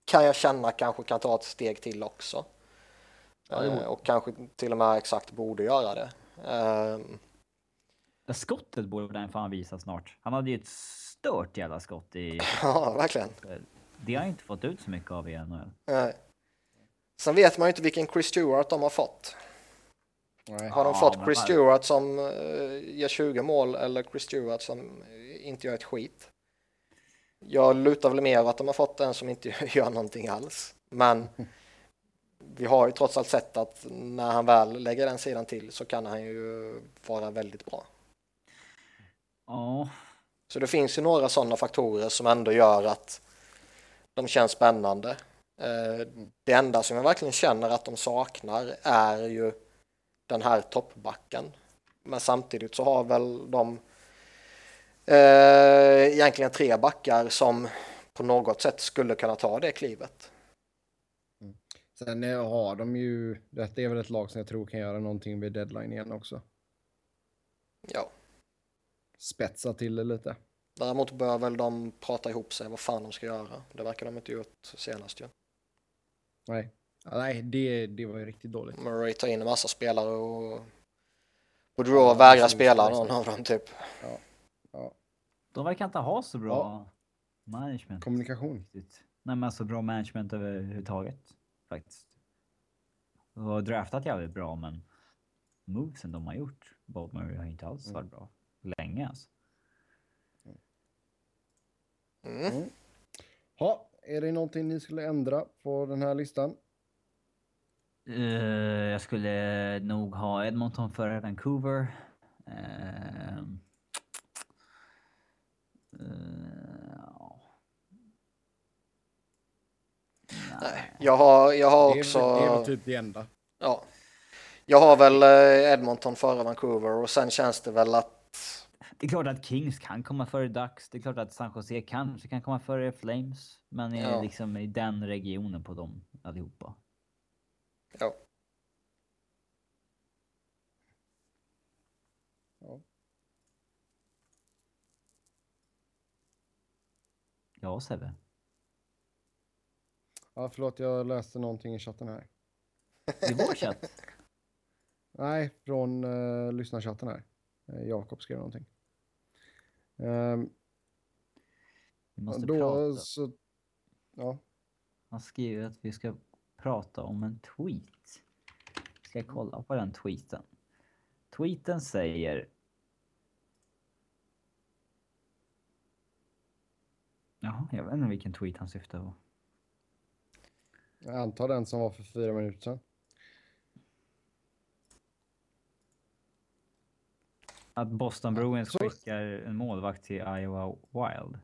kan jag känna kanske kan ta ett steg till också. Ja, Eh, och kanske till och med exakt borde göra det. Eh, Det skottet borde han fan visa snart. Han hade ju ett stört jävla skott i... ja, verkligen. Det har jag inte fått ut så mycket av i NHL. Eh, sen vet man ju inte vilken Chris Stewart de har fått. Nej. Har de Ja, fått Chris Stewart som eh, gör 20 mål eller Chris Stewart som inte gör ett skit? Jag lutar väl mer att de har fått en som inte gör någonting alls. Men vi har ju trots allt sett att när han väl lägger den sidan till så kan han ju vara väldigt bra. Ja, Så det finns ju några sådana faktorer som ändå gör att de känns spännande. Eh, Det enda som jag verkligen känner att de saknar är ju den här toppbacken. Men samtidigt så har väl de eh, egentligen tre backar som på något sätt skulle kunna ta det klivet. Sen eh, har de ju, detta är väl ett lag som jag tror kan göra någonting vid deadline igen också. Ja, Spetsa till det lite. däremot bör väl de prata ihop sig vad fan de ska göra. Det verkar de inte gjort senast ju. Nej, ja, nej det, det var ju riktigt dåligt. Murray tar in en massa spelare och Boudreau Ja, vägrar spela någon av dem typ. Ja, de verkar inte ha så bra management. kommunikation. Riktigt. Nej men så bra management överhuvudtaget. Faktiskt. De har draftat jävligt bra men movesen de har gjort, Baltimore har inte alls varit bra. Länge alltså. Mm. Ja, är det någonting ni skulle ändra på den här listan? Eh, jag skulle nog ha Edmonton före Vancouver. Uh, ja. Nej, jag har, jag har Det är, också... det är väl typ det enda. Ja. Jag har väl eh, Edmonton före Vancouver och sen känns det väl att Det är klart att Kings kan komma före Ducks. Det är klart att San Jose kanske kan komma före Flames. Men Ja. liksom i den regionen på dem allihopa. ja, Ja. Ja, Sebbe. Ja, förlåt, jag läste någonting i chatten här. I vår chatt. Nej, från uh, lyssnarchatten här. Uh, Jakob skrev någonting. Um, Vi måste då prata. så... Ja. Han skriver att vi ska prata om en tweet. Ska jag kolla på den tweeten? Tweeten säger... Jaha, jag vet inte vilken tweet han syftar på. Jag antar den som var för fyra minuter sedan. Att Boston Bruins så- skickar en målvakt till Iowa Wild.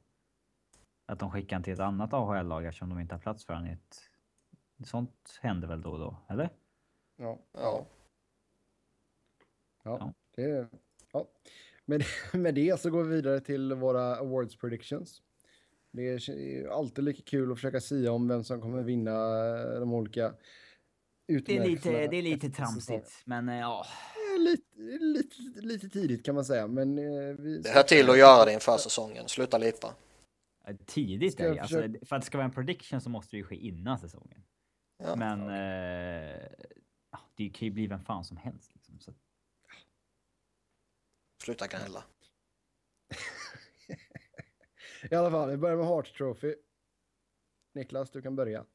Att de skickar till ett annat AHL-lag eftersom de inte har plats för honom i ett... Sånt händer väl då och då, eller? Ja. Ja. Ja, Ja. det... Ja. Med, med det så går vi vidare till våra awards predictions. Det är ju alltid lika kul att försöka sia om vem som kommer vinna eh, de olika Det är lite, det är lite tramsigt, men eh, ja. Lite, lite, lite tidigt kan man säga, men eh, vi... Det hör till att göra det inför säsongen. Sluta lipa. Tidigt Ska är det. Alltså, försöka- för att det ska vara en prediction så måste det ju ske innan säsongen. Ja. Men eh, ja, det kan ju bli vem fan som helst. Liksom. Så, Sluta gnälla. I alla fall, vi börjar med Hart Trophy. Niklas, du kan börja.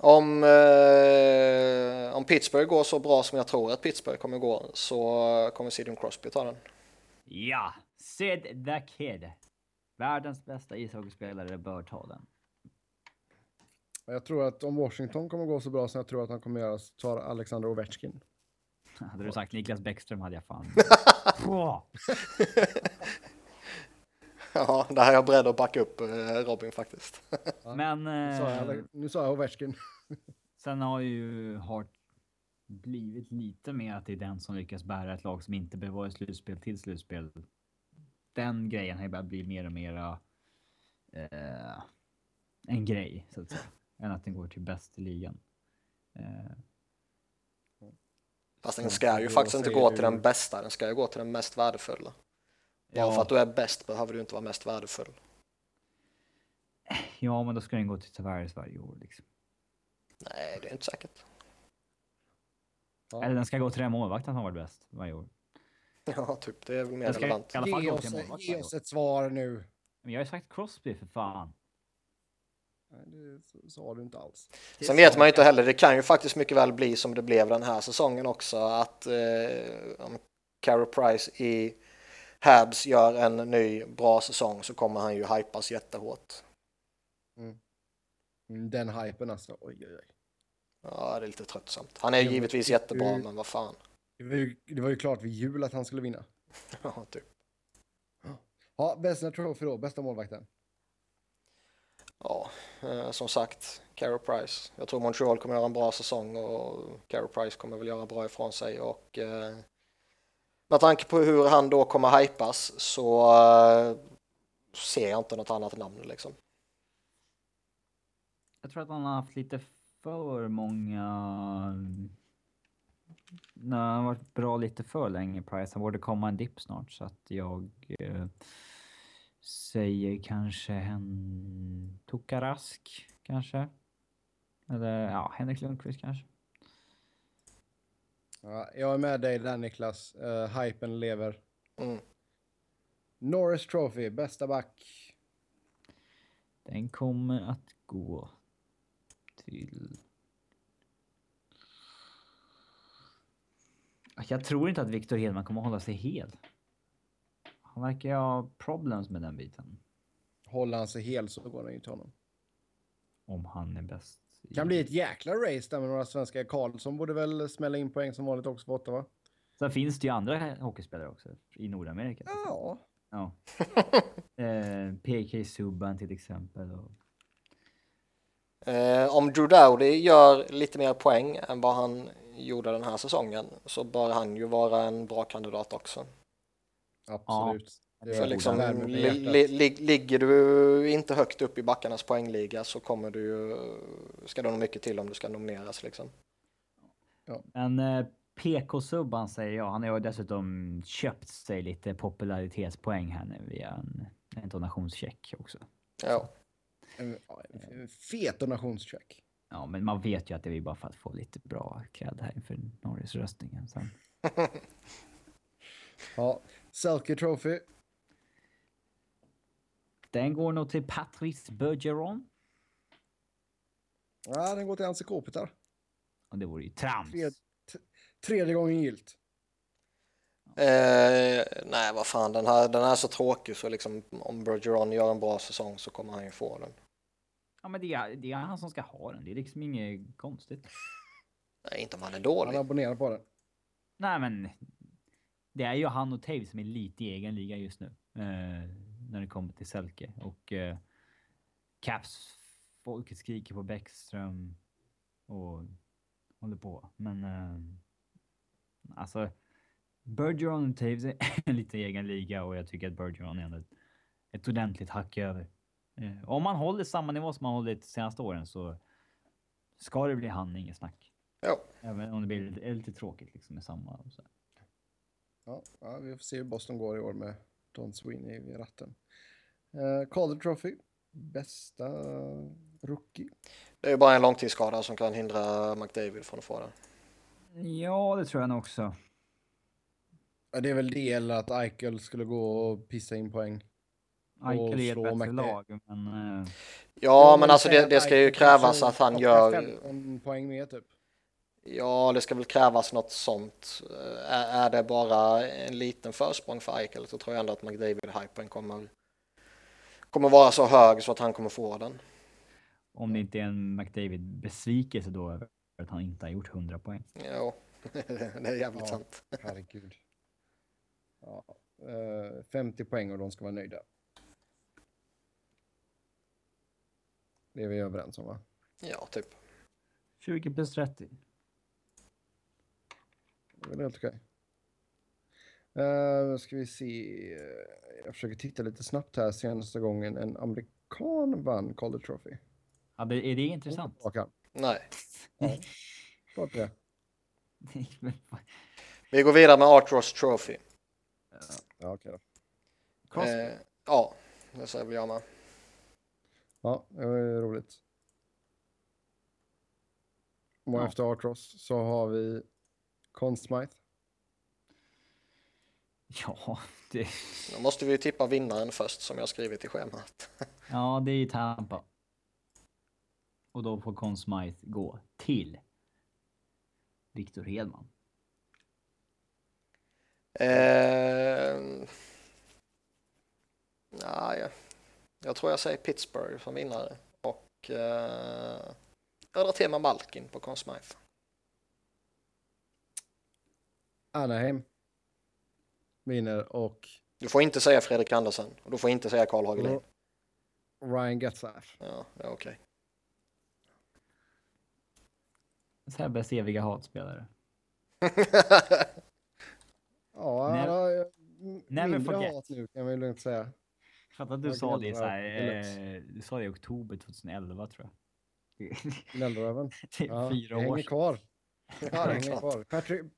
Om, eh, om Pittsburgh går så bra som jag tror att Pittsburgh kommer gå så kommer Sidon Crosby ta den. ja, Sid the Kid. Världens bästa ishockeyspelare bör ta den. Jag tror att om Washington kommer gå så bra som jag tror att de kommer göra så tar Alexander Ovechkin. Hade du sagt Niklas Bäckström hade jag fan... Ja, där är jag beredd att backa upp eh, Robin faktiskt. Men Nu sa jag, eh, nu sa jag Ovechkin. sen har ju Hart blivit lite mer att det är den som lyckas bära ett lag som inte behöver vara i slutspel till slutspel. Den grejen har ju börjat bli mer och mera eh, en grej så att säga. Än att den går till bäst i ligan. Eh, Fast den ska ju faktiskt inte gå till den bästa, den ska ju gå till den mest värdefulla. Bara för att du är bäst behöver du inte vara mest värdefull. ja, men då ska den gå till Tavares varje år liksom. Nej, det är inte säkert. Ja. Eller den ska gå till den målvakten som har varit bäst varje år. Ja, typ, det är väl mer relevant. i alla fall Ge oss, ge oss ett svar nu. Men jag har ju sagt Crosby för fan. Nej, det så- sa du inte alls. Sen vet man ju inte heller, det kan ju faktiskt mycket väl bli som det blev den här säsongen också, att eh, om Carey Price i Habs gör en ny bra säsong så kommer han ju hypas jättehårt. Mm, Den hypen alltså. Oj, oj, oj. Ja, det är lite tröttsamt. Han är men givetvis jättebra, men vad fan. Det var, ju, det var ju klart vid jul att han skulle vinna. Ja, typ. Ja, bästa Trophy då, bästa målvakten. Ja, eh, som sagt, Carey Price. Jag tror Montreal kommer göra en bra säsong och Carey Price kommer väl göra bra ifrån sig och eh, med tanke på hur han då kommer hypas så eh, ser jag inte något annat namn liksom. Jag tror att han har haft lite för många... Nej, han har varit bra lite för länge, Price. Han borde komma en dipp snart, så att jag eh, säger kanske en Tokarask, kanske. Eller ja, Henrik Lundqvist kanske. Ja, jag är med dig där Niklas. Uh, hypen lever. Mm. Norris Trophy, bästa back. Den kommer att gå till... Jag tror inte att Victor Hedman kommer att hålla sig hel. Han verkar ju ha problems med den biten. Håller han sig hel så går han ju till honom. Om han är bäst. I- Kan bli ett jäkla race där med några svenska. Karlsson borde väl smälla in poäng som vanligt också för Ottawa. Sen finns det ju andra hockeyspelare också i Nordamerika. Ja. Ja. eh, PK Subban till exempel. Och... Eh, om Drew Dowdy gör lite mer poäng än vad han gjorde den här säsongen så bör han ju vara en bra kandidat också. Absolut. För liksom, li, li, li, ligger du inte högt upp i backarnas poängliga så kommer du ju, ska det nog mycket till om du ska nomineras liksom. Men eh, PK Subban säger jag. Han har ju dessutom köpt sig lite popularitetspoäng här nu via en, en donationscheck också. Ja, En, en fet donationscheck. Ja, men man vet ju att det är bara för att få lite bra cred här inför Norris-röstningen sen. Ja, Selke Trophy. Den går nog till Patrice Bergeron. Ja, den går till Anse Kopitar. Och det vore ju trams. Tredje, tredje gången gilt. Eh, nej, vad fan, den här, den här är så tråkig så liksom om Bergeron gör en bra säsong så kommer han ju få den. Ja, men det är, det är han som ska ha den. Det är liksom inget konstigt. Nej, inte om han är Han dålig. abonnerar på den. Nej, men det är ju han och Taves som är lite i egen liga just nu. Eh, när det kommer till Selke. Och eh, Caps, folket skriker på Bäckström och håller på. Men eh, alltså, Bergeron och Taves är lite egen liga och jag tycker att Bergeron är ändå ett, ett ordentligt hack över. Eh, om man håller samma nivå som man hållit de senaste åren så ska det bli han, inget snack. Ja, Även om det blir lite, lite tråkigt liksom med samma. Och så. Ja, ja, vi får se hur Boston går i år med Don Sweeney vid ratten. Uh, Calder Trophy. Bästa rookie. det är ju bara en långtidsskada som kan hindra McDavid från att få den. Ja, det tror jag nog också. Ja, det är väl det eller att Eichel skulle gå och pissa in poäng. Eichel är ett bättre lag, men... eh, Ja, men alltså det, det ska ju krävas att han gör... 15 poäng mer typ. Ja, det ska väl krävas något sånt. Eh, Är, är det bara en liten försprång för Eichel så tror jag ändå att McDavid-hypen kommer, kommer vara så hög så att han kommer få den. om det inte är en McDavid-besvikelse då över att han inte har gjort 100 poäng. Jo, det är jävligt Ja. sant. Herregud. Ja, eh, 50 poäng och de ska vara nöjda. Det är vi överens om va? Ja, typ. 20 plus 30. Det är väl helt okej. Uh, ska vi se. Jag försöker titta lite snabbt här senaste gången en amerikan vann Calder Trophy. Ja, det, är det intressant? Tillbaka. Nej. Klart det. Vi går vidare med Art Ross Trophy. Ja, okej då. Eh, ja, det säger väl jag med. Ja, det var ju roligt. Och Ja. efter Artros så har vi Conn Smythe. Ja, det, Då måste vi ju tippa vinnaren först som jag skrivit i schemat. ja, det är Tampa. Och då får Conn Smythe gå till Victor Hedman. Eh, nej, jag, jag tror jag säger Pittsburgh som vinnare och eh, jag drar till med Malkin på Conn Anaheim vinner och Du får inte säga Fredrik Andersen och du får inte säga Karl Hagelin. Ryan Getzlaff. Ja, ja okej. Sebbes eviga hatspelare. Ja, han har mindre hat nu kan vi lugnt säga. Fattar att du Jag sa det så här, eh, du sa det i oktober 2011 tror jag. Gnällröven. Det är Ja, fyra det år hänger kvar. Ja, Det hänger kvar. Patrick,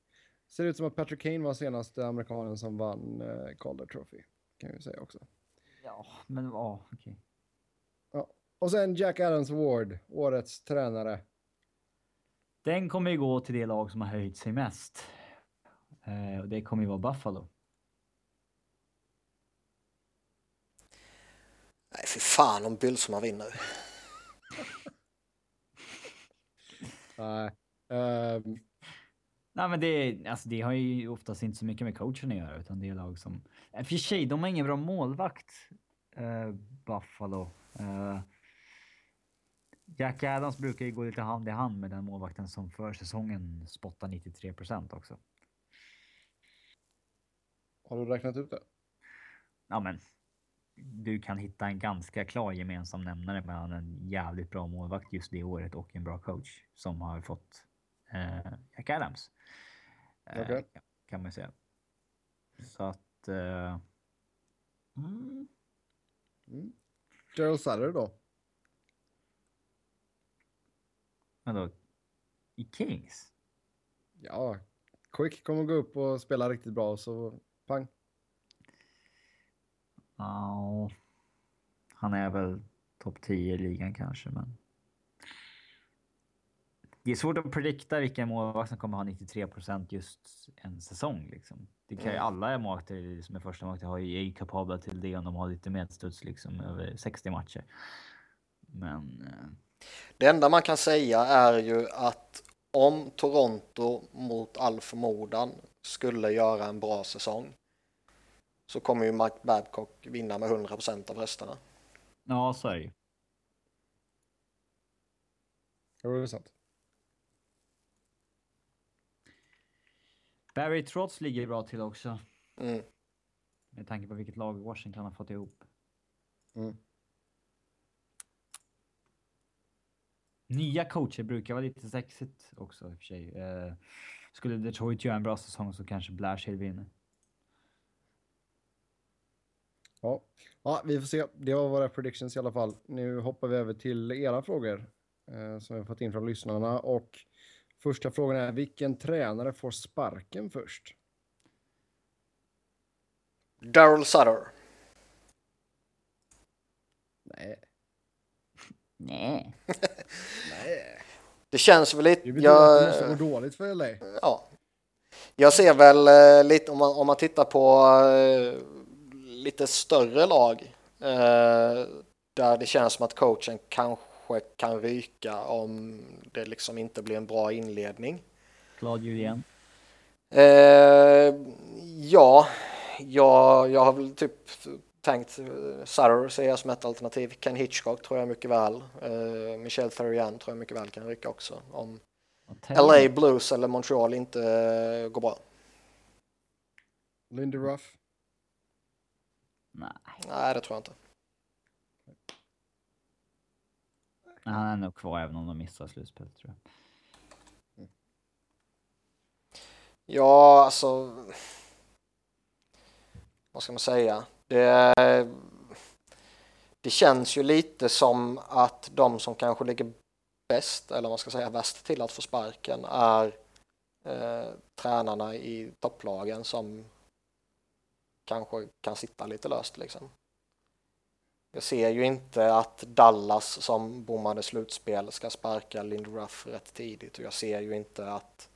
ser ut som att Patrick Kane var senaste amerikanen som vann eh, Calder Trophy. Kan vi säga också. Ja, men ja, okej. Och sen Jack Adams Award, årets tränare. Den kommer ju gå till det lag som har höjt sig mest. Eh, och det kommer ju vara Buffalo. Nej, fy fan om Bylsma vinner. Nej. ehm, Nej, men det, alltså, det har ju oftast inte så mycket med coachen att göra, utan det är lag som... Och för sig, de har ingen bra målvakt, eh, Buffalo. Eh, Jack Adams brukar ju gå lite hand i hand med den målvakten som för säsongen spottar 93 procent också. har du räknat ut det? Ja, men du kan hitta en ganska klar gemensam nämnare mellan en jävligt bra målvakt just det året och en bra coach som har fått eh, Jack Adams. Eh, Okej. kan- man säga. Så att... Eh, mm, Mm. Gerald Sutter då? vadå? I Kings? Ja, Quick kommer gå upp och spela riktigt bra så pang. Ja. Han är väl topp 10 i ligan kanske, men. Det är svårt att predikta vilken målvakt som kommer ha 93% just en säsong. Liksom. Det kan ju Mm. alla målvakter som är första målvakter ju är kapabla till det om de har lite medstuds liksom över 60 matcher. Men eh, Det enda man kan säga är ju att om Toronto mot all förmodan skulle göra en bra säsong så kommer ju Mike Babcock vinna med 100% av rösterna. ja, så är det ju. Ja, det är sant. Barry Trotz ligger bra till också. Mm. Med tanke på vilket lag Washington har fått ihop. Mm. Nya coacher brukar vara lite sexigt också i och för sig. Eh, skulle Detroit göra en bra säsong så kanske Blashill vinner. Ja. ja, vi får se. Det var våra predictions i alla fall. Nu hoppar vi över till era frågor eh, som vi har fått in från lyssnarna. Och första frågan är vilken tränare får sparken först? Daryl Sutter. Nej. Nej. Nej. Det känns väl lite... Det att det måste Jag, gå dåligt för LA. ja. jag ser väl eh, lite om man, om man tittar på eh, lite större lag eh, där det känns som att coachen kanske kan ryka om det liksom inte blir en bra inledning. Claude Julien. Eh, ja, jag, jag har väl typ tänkt Sutter ser jag som ett alternativ. Ken Hitchcock tror jag mycket väl. Eh, Michel Therrien tror jag mycket väl kan rycka också. Om LA Blues eller Montreal inte eh, går bra. Lindy Ruff. Nej, Nej, det tror jag inte. Han är nog kvar även om de missar slutspelet tror jag. Ja, alltså. Vad ska man säga? Det, det känns ju lite som att de som kanske ligger bäst, eller vad man ska säga värst till att få sparken är eh, tränarna i topplagen som kanske kan sitta lite löst liksom. Jag ser ju inte att Dallas som bommade slutspel ska sparka Lindy Ruff rätt tidigt och jag ser ju inte att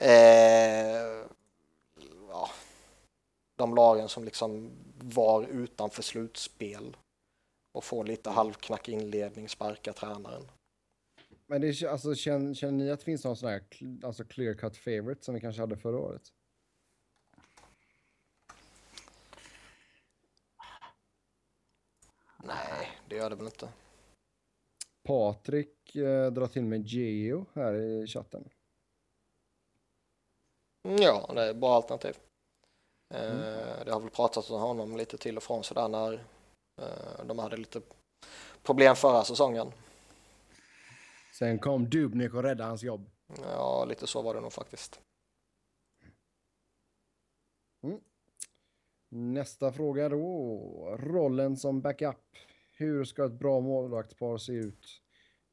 Eh, ja, de lagen som liksom var utanför slutspel och får lite halvknackig inledning sparka tränaren. Men det, är- alltså, känner, känner ni att det finns någon sån här alltså clear cut favorite som vi kanske hade förra året? Nej, det gör det väl inte. Patrik eh, drar till med Geo här i chatten. Mm, Ja, det är ett bra alternativ. Eh, Det har väl pratats om honom lite till och från sådär när eh, de hade lite problem förra säsongen. Sen kom Dubnik och räddade hans jobb. Ja, lite så var det nog faktiskt. Nästa fråga då. Rollen som backup. Hur ska ett bra målvaktspar se ut?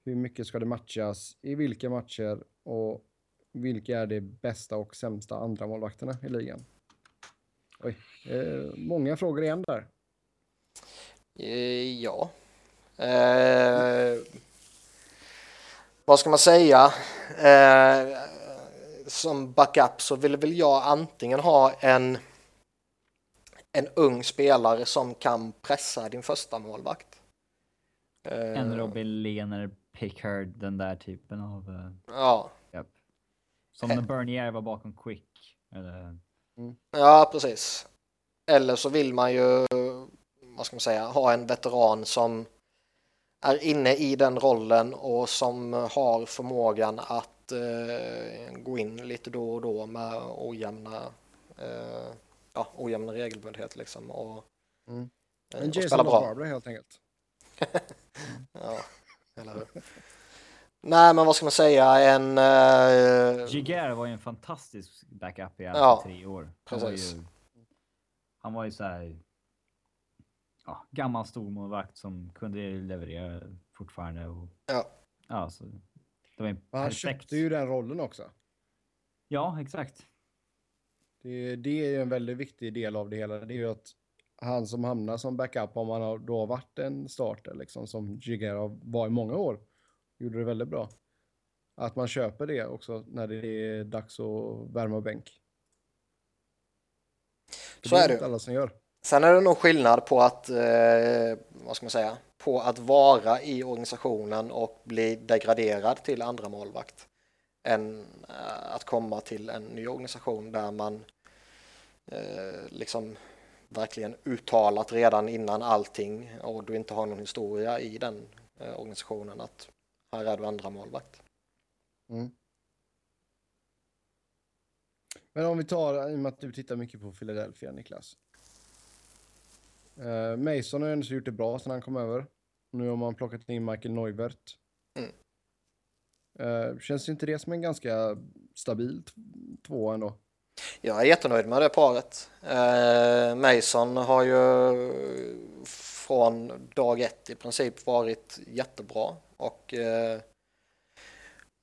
Hur mycket ska det matchas? I vilka matcher? Och vilka är de bästa och sämsta andra målvakterna i ligan? Oj, eh, många frågor igen där. Eh, Ja. Eh, vad ska man säga? Eh, som backup så vill väl jag antingen ha en, en ung spelare som kan pressa din första målvakt. Eh, En Robin Lehner, Pickard, den där typen av... eh, Ja, japp. Som när Bernier var bakom Quick. Eller, ja, precis. Eller så vill man ju, vad ska man säga, ha en veteran som är inne i den rollen och som har förmågan att eh, gå in lite då och då med ojämna, eh, ja, ojämna regelbundenhet liksom och, Mm. eh, En och Jason spela bra. Barbara helt enkelt. Ja, eller hur? Nej, men vad ska man säga, en... Eh, Giger var ju en fantastisk backup i alla Ja, tre år. Han var precis. ju, han var ju så här. Ja, gammal stormålvakt som kunde leverera fortfarande. Och, Ja. ja, så det var en han perfekt. köpte ju den rollen också. Ja, exakt. Det, det är ju en väldigt viktig del av det hela. Det är ju att han som hamnar som backup om man har då varit en starter liksom som Jigera var i många år. Gjorde det väldigt bra. Att man köper det också när det är dags att värma bänk. Så är det. inte alla som gör. Sen är det nog skillnad på att, eh, vad ska man säga, på att vara i organisationen och bli degraderad till andra målvakt än eh, att komma till en ny organisation där man eh, liksom verkligen uttalat redan innan allting och du inte har någon historia i den eh, organisationen att här är du andra målvakt. Mm. Men om vi tar, i och med att du tittar mycket på Philadelphia, Niklas. Uh, Mason har ju ändå gjort det bra sedan han kom över. Nu har man plockat in Michael Neuvert. Mm. Uh, känns inte det som en ganska stabil två ändå? Jag är jättenöjd med det paret. Eh, Mason har ju från dag ett i princip varit jättebra och eh,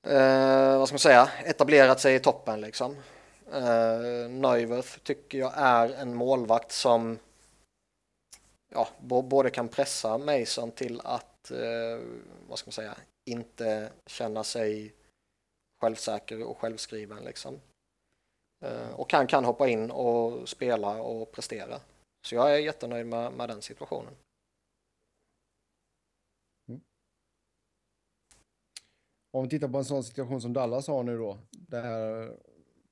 eh, vad ska man säga, etablerat sig i toppen liksom. Eh, Neuwerth tycker jag är en målvakt som ja, både kan pressa Mason till att, eh, vad ska man säga, inte känna sig självsäker och självskriven liksom. Eh, och han kan hoppa in och spela och prestera. Så jag är jättenöjd med, med den situationen. Mm. Om vi tittar på en sån situation som Dallas har nu då, där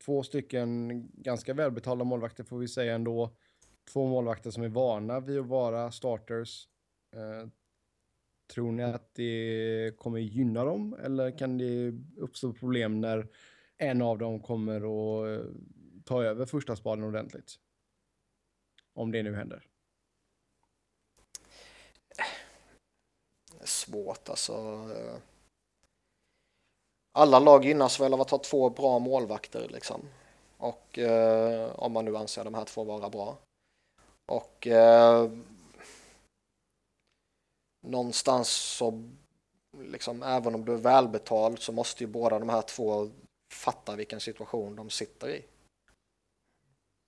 två stycken ganska välbetalda målvakter får vi säga ändå. Två målvakter som är vana vid att vara starters. Eh, tror ni att det kommer gynna dem eller kan det uppstå problem när en av dem kommer att eh, ta över första spaden ordentligt? Om det nu händer. Svårt alltså alla lag gynnas väl av att ha två bra målvakter liksom. Och eh, om man nu anser de här två vara bra. Och eh, någonstans så liksom även om du är välbetald så måste ju båda de här två fatta vilken situation de sitter i.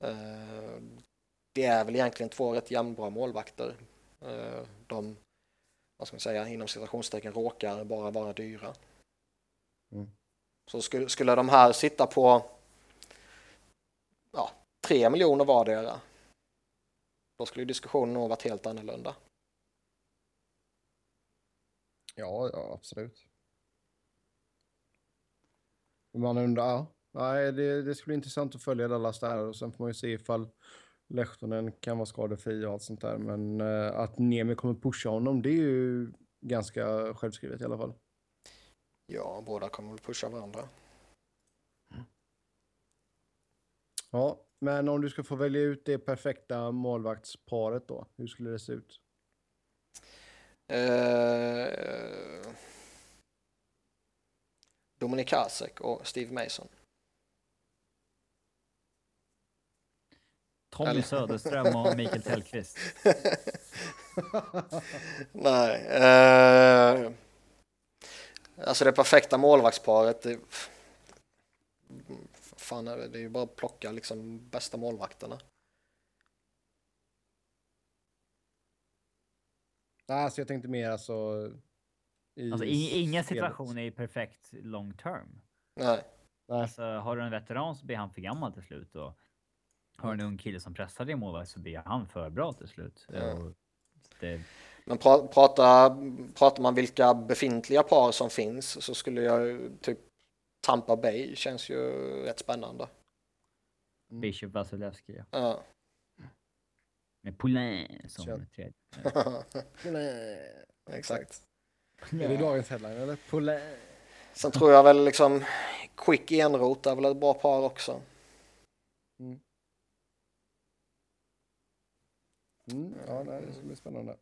Eh, det är väl egentligen två rätt jämnbra målvakter. Eh, de, vad ska man säga, inom citationstecken råkar bara vara dyra. Mm. Så skulle, skulle de här sitta på ja, 3 miljoner vardera då skulle diskussionen nog varit helt annorlunda. Ja, ja absolut. Man undrar, ja. Nej, det, det skulle bli intressant att följa Dallas där och sen får man ju se ifall Lehtonen kan vara skadefri och allt sånt där. Men uh, att Nemi kommer pusha honom, det är ju ganska självskrivet i alla fall. Ja, båda kommer väl pusha varandra. Ja, men om du ska få välja ut det perfekta målvaktsparet då, hur skulle det se ut? Eh, Dominik Hasek och Steve Mason. Tommy? Söderström och Mikael Tellqvist. Nej. Eh, Alltså det perfekta målvaktsparet. Det, fan är det, det är ju bara att plocka liksom bästa målvakterna. Nej, alltså jag tänkte mer alltså... I alltså inga situationer är perfekt long term. Nej. Alltså har du en veteran så blir han för gammal till slut och har du en ung kille som pressar din målvakt så blir han för bra till slut. Mm. Det, men pra, prata, pratar man vilka befintliga par som finns så skulle jag typ Tampa Bay känns ju rätt spännande. Mm. Bishop Vasilevski ja. ja. Med Poulain som tredje. Poulain. Exakt. Är det dagens headline eller? Poulain. Sen tror jag väl liksom Quick Enrot är väl ett bra par också. Mm. Mm, ja, det ska bli spännande.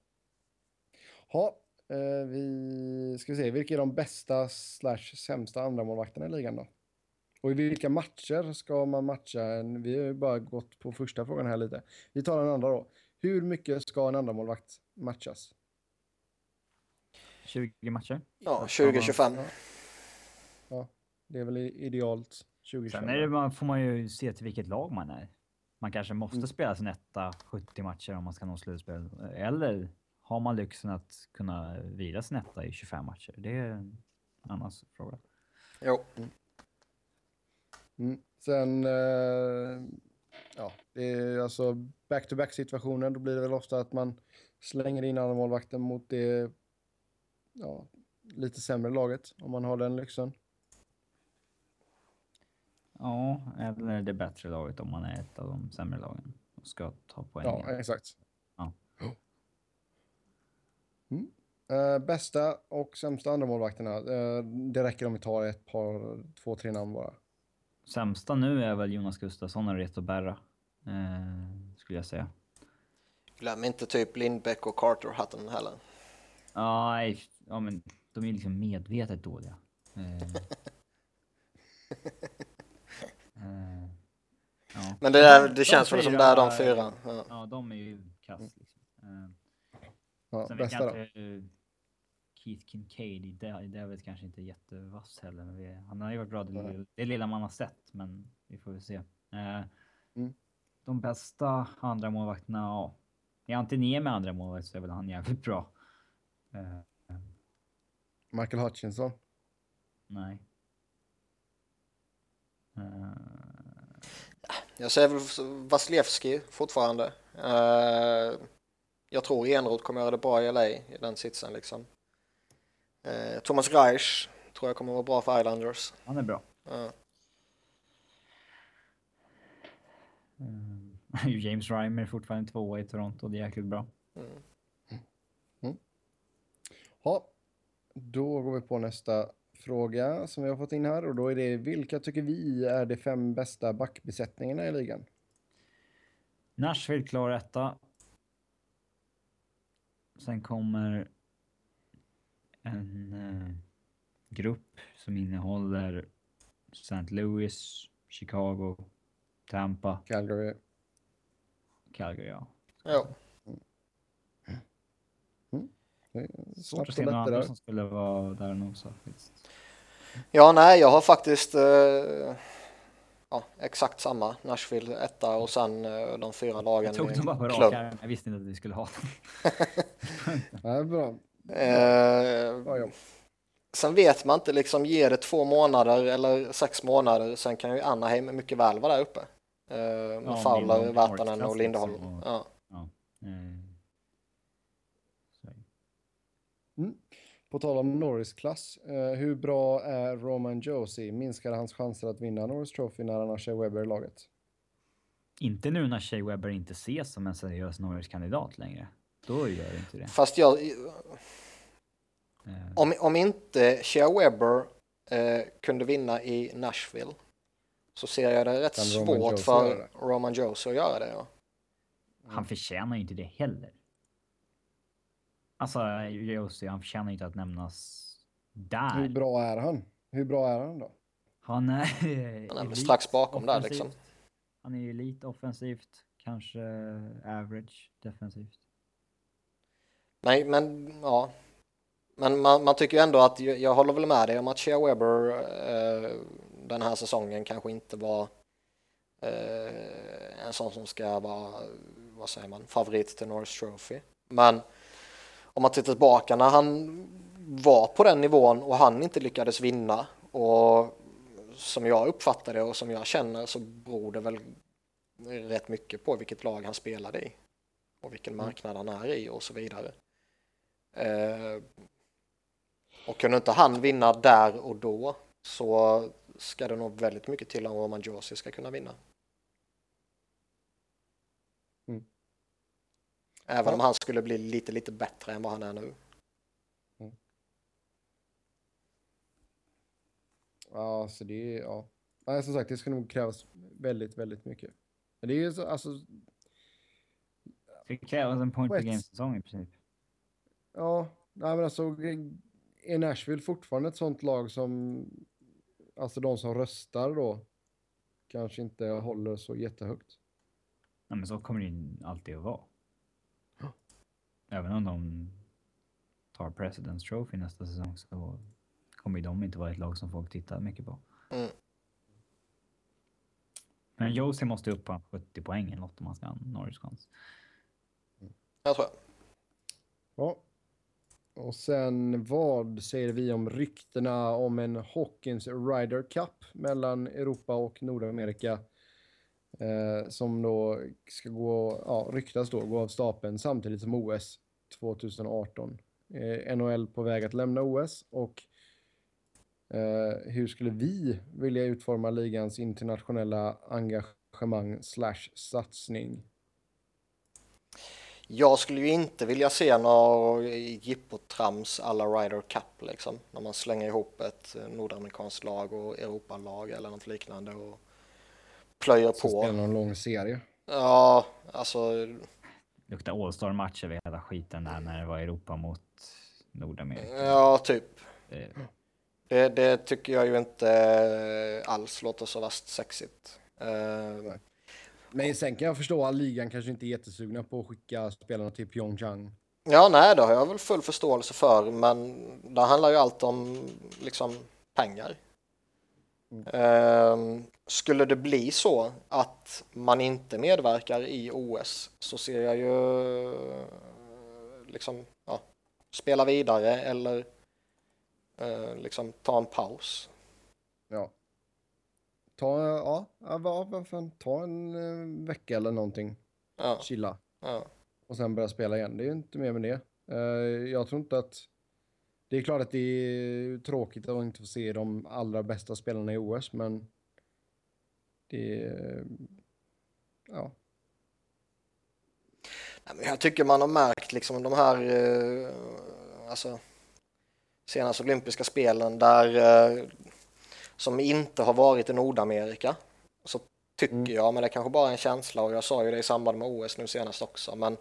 Ja, eh, vi ska se. Vilka är de bästa slash sämsta andra målvakterna i ligan då? Och i vilka matcher ska man matcha? Vi har ju bara gått på första frågan här lite. Vi tar den andra då. Hur mycket ska en andra målvakt matchas? 20 matcher. Ja, 20-25. Ja. ja, det är väl idealt 20 Sen är det, får man ju se till vilket lag man är. man kanske måste Mm. spela sin etta 70 matcher om man ska nå slutspel. Eller har man lyxen att kunna vila sin etta i 25 matcher? Det är en annan fråga. Jo, Mm. Sen, eh, ja, det är alltså back-to-back situationer. Då blir det väl ofta att man slänger in andra målvakten mot det ja, lite sämre laget, om man har den lyxen. Ja, eller det bättre laget om man är ett av de sämre lagen och ska ta poäng. Ja, exakt. Ja. Mm. Eh, bästa och sämsta andra målvakterna. Eh, det räcker om vi tar ett par, två, tre namn bara. Sämsta nu är väl Jonas Gustafsson och Reto Berra. Eh, skulle jag säga. glöm inte typ Lindbäck och Carter-hatten heller. Ja, nej, ja, men de är liksom medvetet dåliga. Eh, eh, ja. Men det, där, det De känns väl som det är de fyra. Ja. Ja, de är ju kass liksom. Eh, Ja, sen vet bästa jag då? inte... eh, Keith Kincaid, är väl kanske inte jättevass heller. Men vi, han har ju varit bra det, Nej. det lilla man har sett, men vi får väl se. Eh, Mm. De bästa andra målvakterna, ja. Är han inte ner med andra målvakt så är väl han jävligt bra. Eh, Michael Hutchinson. nej. Eh, Jag säger väl Vasilevski fortfarande. Eh, jag tror Enroth kommer göra det bra i LA i den sitsen liksom. Eh, Thomas Reich tror jag kommer vara bra för Islanders. han är bra. Eh, James Reimer är fortfarande tvåa i Toronto, det är jäkligt bra. Mm. Ja, då går vi på nästa fråga som vi har fått in här och då är det vilka tycker vi är de fem bästa backbesättningarna i ligan? Nashville klar etta. Sen kommer en eh, grupp som innehåller St. Louis, Chicago, Tampa, Calgary. Calgary. Ja. Jo. Svårt att se andra där. som skulle vara där och nosa. Ja, nej, jag har faktiskt eh, ja, exakt samma. Nashville etta och sen eh, de fyra lagen Jag tog i dem bara på rak arm. Jag visste inte att vi skulle ha dem. Ja, bra. Eh, Bra sen vet man inte, liksom ger det två månader eller sex månader, sen kan ju Anaheim mycket väl vara där uppe. Eh, med Ja, Fowler, North och Lindholm. och- Ja. Eh, så. Mm. På tal om Norris-klass, eh, hur bra är Roman Josie? Minskar hans chanser att vinna Norris Trophy när han har Shea Weber i laget? Inte nu när Shea Weber inte ses som en seriös Norris-kandidat längre. Då gör det inte det. Fast jag, Eh, om, om inte Shea Weber eh, kunde vinna i Nashville så ser jag det rätt Roman svårt Josie för? Roman Josie att göra det. Ja. Han förtjänar ju inte det heller. Alltså, Josie, han förtjänar inte att nämnas Hur där. bra är han? Hur bra är han då? Han är... Han är strax bakom där offensivt. liksom. Han är ju elit offensivt, kanske average defensivt. Nej, men ja. Men man, man tycker ju ändå att jag, jag håller väl med dig om att Shea Weber eh, den här säsongen kanske inte var eh, en sån som ska vara, vad säger man, favorit till Norris Trophy. Men om man tittar tillbaka när han var på den nivån och han inte lyckades vinna och som jag uppfattar det och som jag känner så beror det väl rätt mycket på vilket lag han spelade i och vilken marknad han är i och så vidare. Eh, och kunde inte han vinna där och då så ska det nog väldigt mycket till om Roman Josie ska kunna vinna. Mm. Även Ja. om han skulle bli lite, lite bättre än vad han är nu. Ja, så det är, ja. Nej, som sagt, det ska nog krävas väldigt, väldigt mycket. Men det är ju så, alltså, Det krävs en point per game-säsong i princip. ja, nej men alltså, är Nashville fortfarande ett sånt lag som, alltså de som röstar då, kanske inte håller så jättehögt? Ja, men så kommer det ju alltid att vara. Även om de tar President's Trophy nästa säsong så kommer ju de inte vara ett lag som folk tittar mycket på. Mm. Men Josie måste upp på 70 poäng eller något om man ska ha en Norris-chans. Jag tror jag. Ja. Och sen vad säger vi om ryktena om en Hawkins Ryder Cup mellan Europa och Nordamerika? Eh, som då ska gå, ja, ryktas då gå av stapeln samtidigt som OS 2018. Eh, NHL på väg att lämna OS och eh, hur skulle vi vilja utforma ligans internationella engagemang slash satsning? Jag skulle ju inte vilja se några jippotrams alla Ryder Cup liksom. När man slänger ihop ett eh, nordamerikanskt lag och Europalag eller något liknande och plöjer på. spelar någon lång serie. Ja, alltså Luktar All-star-match över hela skiten där när det var Europa mot Nordamerika. ja, typ. Det- Det, det tycker jag ju inte alls låter så vast sexigt. Eh, Men sen kan jag förstå att ligan kanske inte är jättesugna på att skicka spelarna till Pyeongchang. Ja, nej, det har jag väl full förståelse för, men det handlar ju allt om liksom pengar. Mm. Skulle det bli så att man inte medverkar i OS så ser jag ju liksom, ja, spela vidare eller eh, liksom ta en paus. Ja. Ta, ja, fan, ta en eh, vecka eller någonting. Ja, Chilla. ja. Och sen börja spela igen. Det är ju inte mer med det. Eh, jag tror inte att... Det är klart att det är tråkigt att inte få se de allra bästa spelarna i OS, men... Det är... Ja. Jag tycker man har märkt liksom de här eh, alltså, senaste olympiska spelen där eh, som inte har varit i Nordamerika så tycker Mm. jag, men det är kanske bara en känsla och jag sa ju det i samband med OS nu senast också, men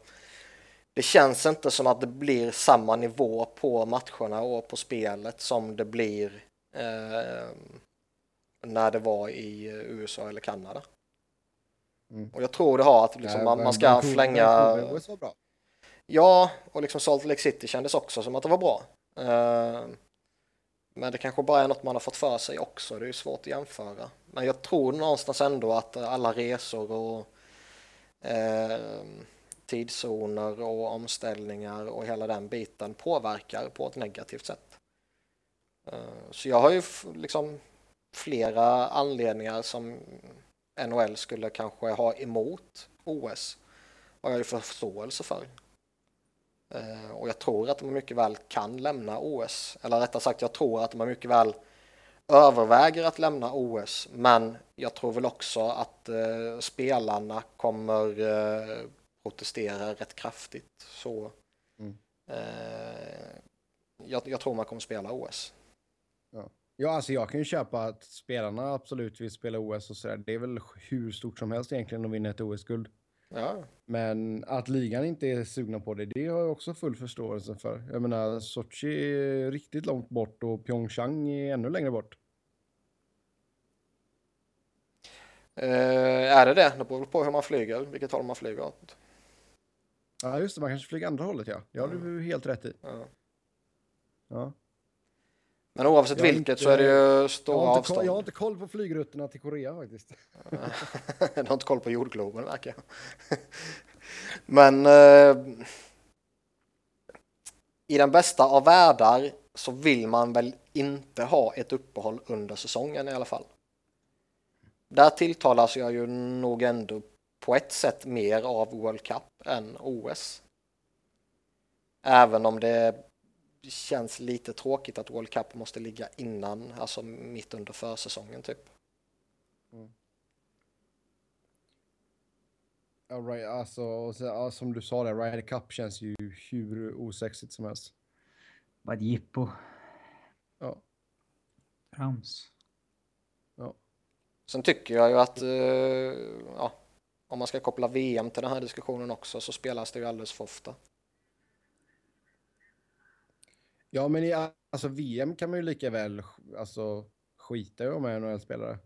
det känns inte som att det blir samma nivå på matcherna och på spelet som det blir eh, när det var i USA eller Kanada. Mm. Och jag tror det har att liksom, man, man ska flänga. Ja, och liksom Salt Lake City kändes också som att det var bra. Eh, Men det kanske bara är något man har fått för sig också, det är ju svårt att jämföra. Men jag tror någonstans ändå att alla resor och eh, tidszoner och omställningar och hela den biten påverkar på ett negativt sätt. Eh, så jag har ju liksom flera anledningar som NHL skulle kanske ha emot OS har jag ju förståelse för. Eh, och jag tror att de mycket väl kan lämna OS. Eller rättare sagt, jag tror att de mycket väl överväger att lämna OS. Men jag tror väl också att eh, spelarna kommer eh, protestera rätt kraftigt. Så Mm. eh, jag, jag tror man kommer spela OS. Ja, alltså jag kan ju köpa att spelarna absolut vill spela OS och sådär. Det är väl hur stort som helst egentligen att vinna ett OS-guld. Ja, Men att ligan inte är sugna på det, det har jag också full förståelse för. Jag menar, Sochi är riktigt långt bort och Pyeongchang är ännu längre bort. eh, är det det? Det beror på hur man flyger, vilket håll man flyger åt. Ja, just det, man kanske flyger andra hållet ja. Har Mm. du helt rätt i. Ja. Ja. Men oavsett Jag vilket inte- så är det ju Jag, stora har inte koll, avstånd. jag har inte koll på flygrutterna till Korea faktiskt. Du har inte koll på jordgloben verkar jag. Men eh, i den bästa av världar så vill man väl inte ha ett uppehåll under säsongen i alla fall. Där tilltalas jag ju nog ändå på ett sätt mer av World Cup än OS. Även om det känns lite tråkigt att World Cup måste ligga innan, alltså mitt under försäsongen typ. Ja, right, alltså, så, som du sa där, Ryder Cup känns ju hur osexigt som helst. Bara ett jippo. Ja. Trams. Ja. Sen tycker jag ju att eh, ja, om man ska koppla VM till den här diskussionen också så spelas det ju alldeles för ofta. Ja, men i alltså, VM kan man ju lika väl alltså, skita i att vara med NHL-spelare.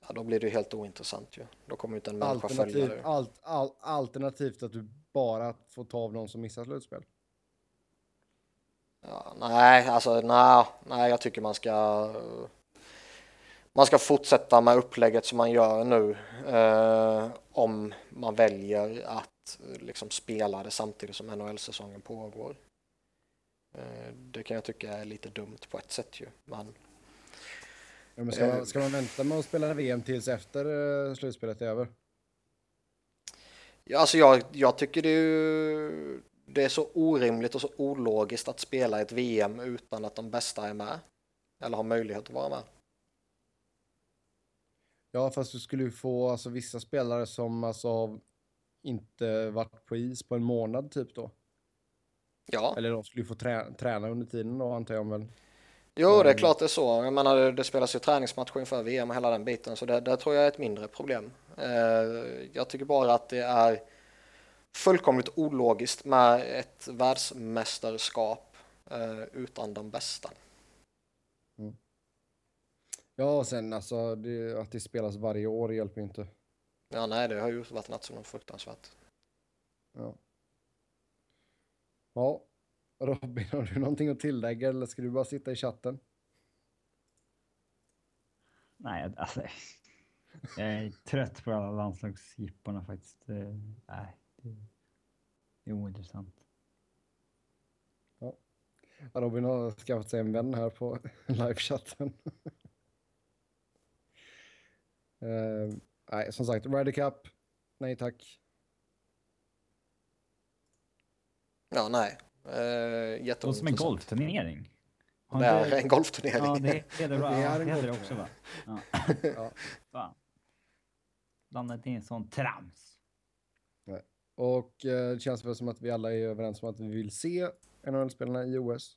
Ja, då blir det ju helt ointressant ju. Då kommer ju inte en människa följa det. alt, al, alternativt att du bara får ta av någon som missar slutspel. Ja, nej, alltså nej, nej, jag tycker man ska man ska fortsätta med upplägget som man gör nu eh, om man väljer att eh, liksom spela det samtidigt som NHL-säsongen pågår. Eh, det kan jag tycka är lite dumt på ett sätt ju. Men, Ja, men ska, man, ska man vänta med att spela VM tills efter uh, slutspelet är över? ja, alltså jag, jag tycker det är, ju, det är så orimligt och så ologiskt att spela ett VM utan att de bästa är med. Eller har möjlighet att vara med. Ja, fast du skulle ju få alltså, vissa spelare som alltså inte varit på is på en månad typ då. Ja, Eller de skulle ju få trä träna under tiden då antar jag. Men jo det är Mm. klart det är så. Jag menar det, det spelas ju träningsmatcher inför VM och hela den biten så det, det tror jag är ett mindre problem. Eh, jag tycker bara att det är fullkomligt ologiskt med ett världsmästerskap eh, utan de bästa. Ja, och sen alltså det, att det spelas varje år hjälper ju inte. Ja, nej, det har ju varit något som är fruktansvärt. Ja. Ja, Robin, har du någonting att tillägga eller ska du bara sitta i chatten? Nej, alltså. Jag är trött på alla landslagsjipporna faktiskt. Det, nej, det, det är ointressant. Ja, Robin har skaffat sig en vän här på livechatten. Uh, nej, som sagt, Ryder Cup. Nej tack. Ja, nej. Eh, Det låter som en golfturnering. Det är en golfturnering. Ja, det heter Det är en det heter det golf- också va? Ja. Ja. Fan. Landat i en sån trams. Och eh, det känns väl som att vi alla är överens om att vi vill se NHL-spelarna i OS.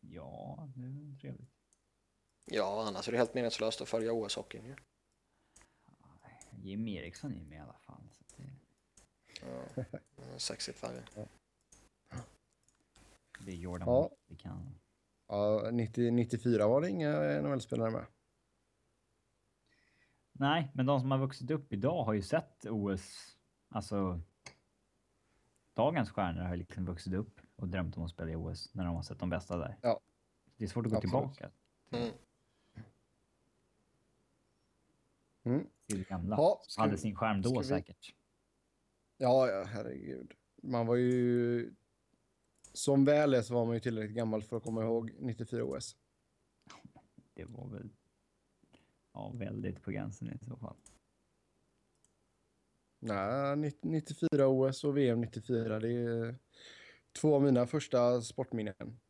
Ja, det är trevligt. Ja, annars är det helt meningslöst att följa OS-hockeyn ju. Jim Eriksson är med i alla fall. Så det, Ja, sexigt värre. det är Jordan Ja. ja. vi kan. Ja, 90, 94 var det inga NHL-spelare med. Nej, men de som har vuxit upp idag har ju sett OS. Alltså. Dagens stjärnor har liksom vuxit upp och drömt om att spela i OS när de har sett de bästa där. Ja. Det är svårt att gå Absolut. tillbaka Mm. Till det gamla. Ja, ska Hade sin skärm då vi- säkert. Ja, ja, herregud. Man var ju... Som väl är så var man ju tillräckligt gammal för att komma ihåg 94 OS. Det var väl. Ja, väldigt på gränsen i så fall. Nej, 90 94 OS och VM 94, det är två av mina första sportminnen.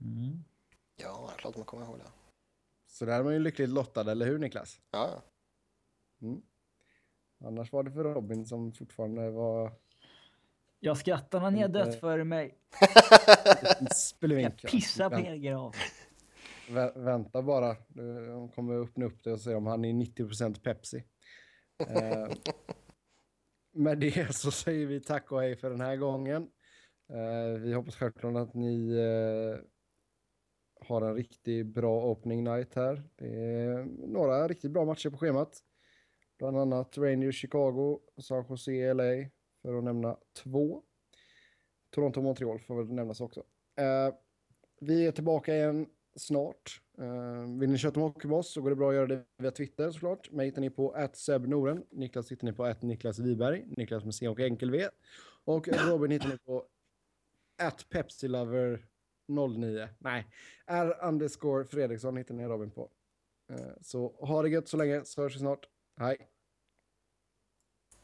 Mm. Ja, det är klart man kommer ihåg det. Så där är man ju lyckligt lottad, eller hur Niklas? Ja, ja. Mm. Annars var det för Robin som fortfarande var Jag skrattar när ni har dött före mig. Jag pissar på er grav. vä- Vänta bara, de kommer öppna upp det och se om han är 90% Pepsi. Eh, med det så säger vi tack och hej för den här gången. Eh, vi hoppas självklart att ni eh, har en riktigt bra opening night här. Det är några riktigt bra matcher på schemat. Bland annat Rangers Chicago, San Jose LA för att nämna två. Toronto Montreal får väl nämnas också. Eh, vi är tillbaka igen snart. Uh, vill ni köta med hockey med oss så går det bra att göra det via Twitter såklart. Mig hittar ni på @sebnoren. Niklas hittar ni på Niklas Wiberg. Niklas med C och enkel V. Och Robin hittar ni på Pepsilover 09. Nej, R underscore Fredriksson hittar ni Robin på. Eh, så ha det gött så länge så hörs vi snart. Hej!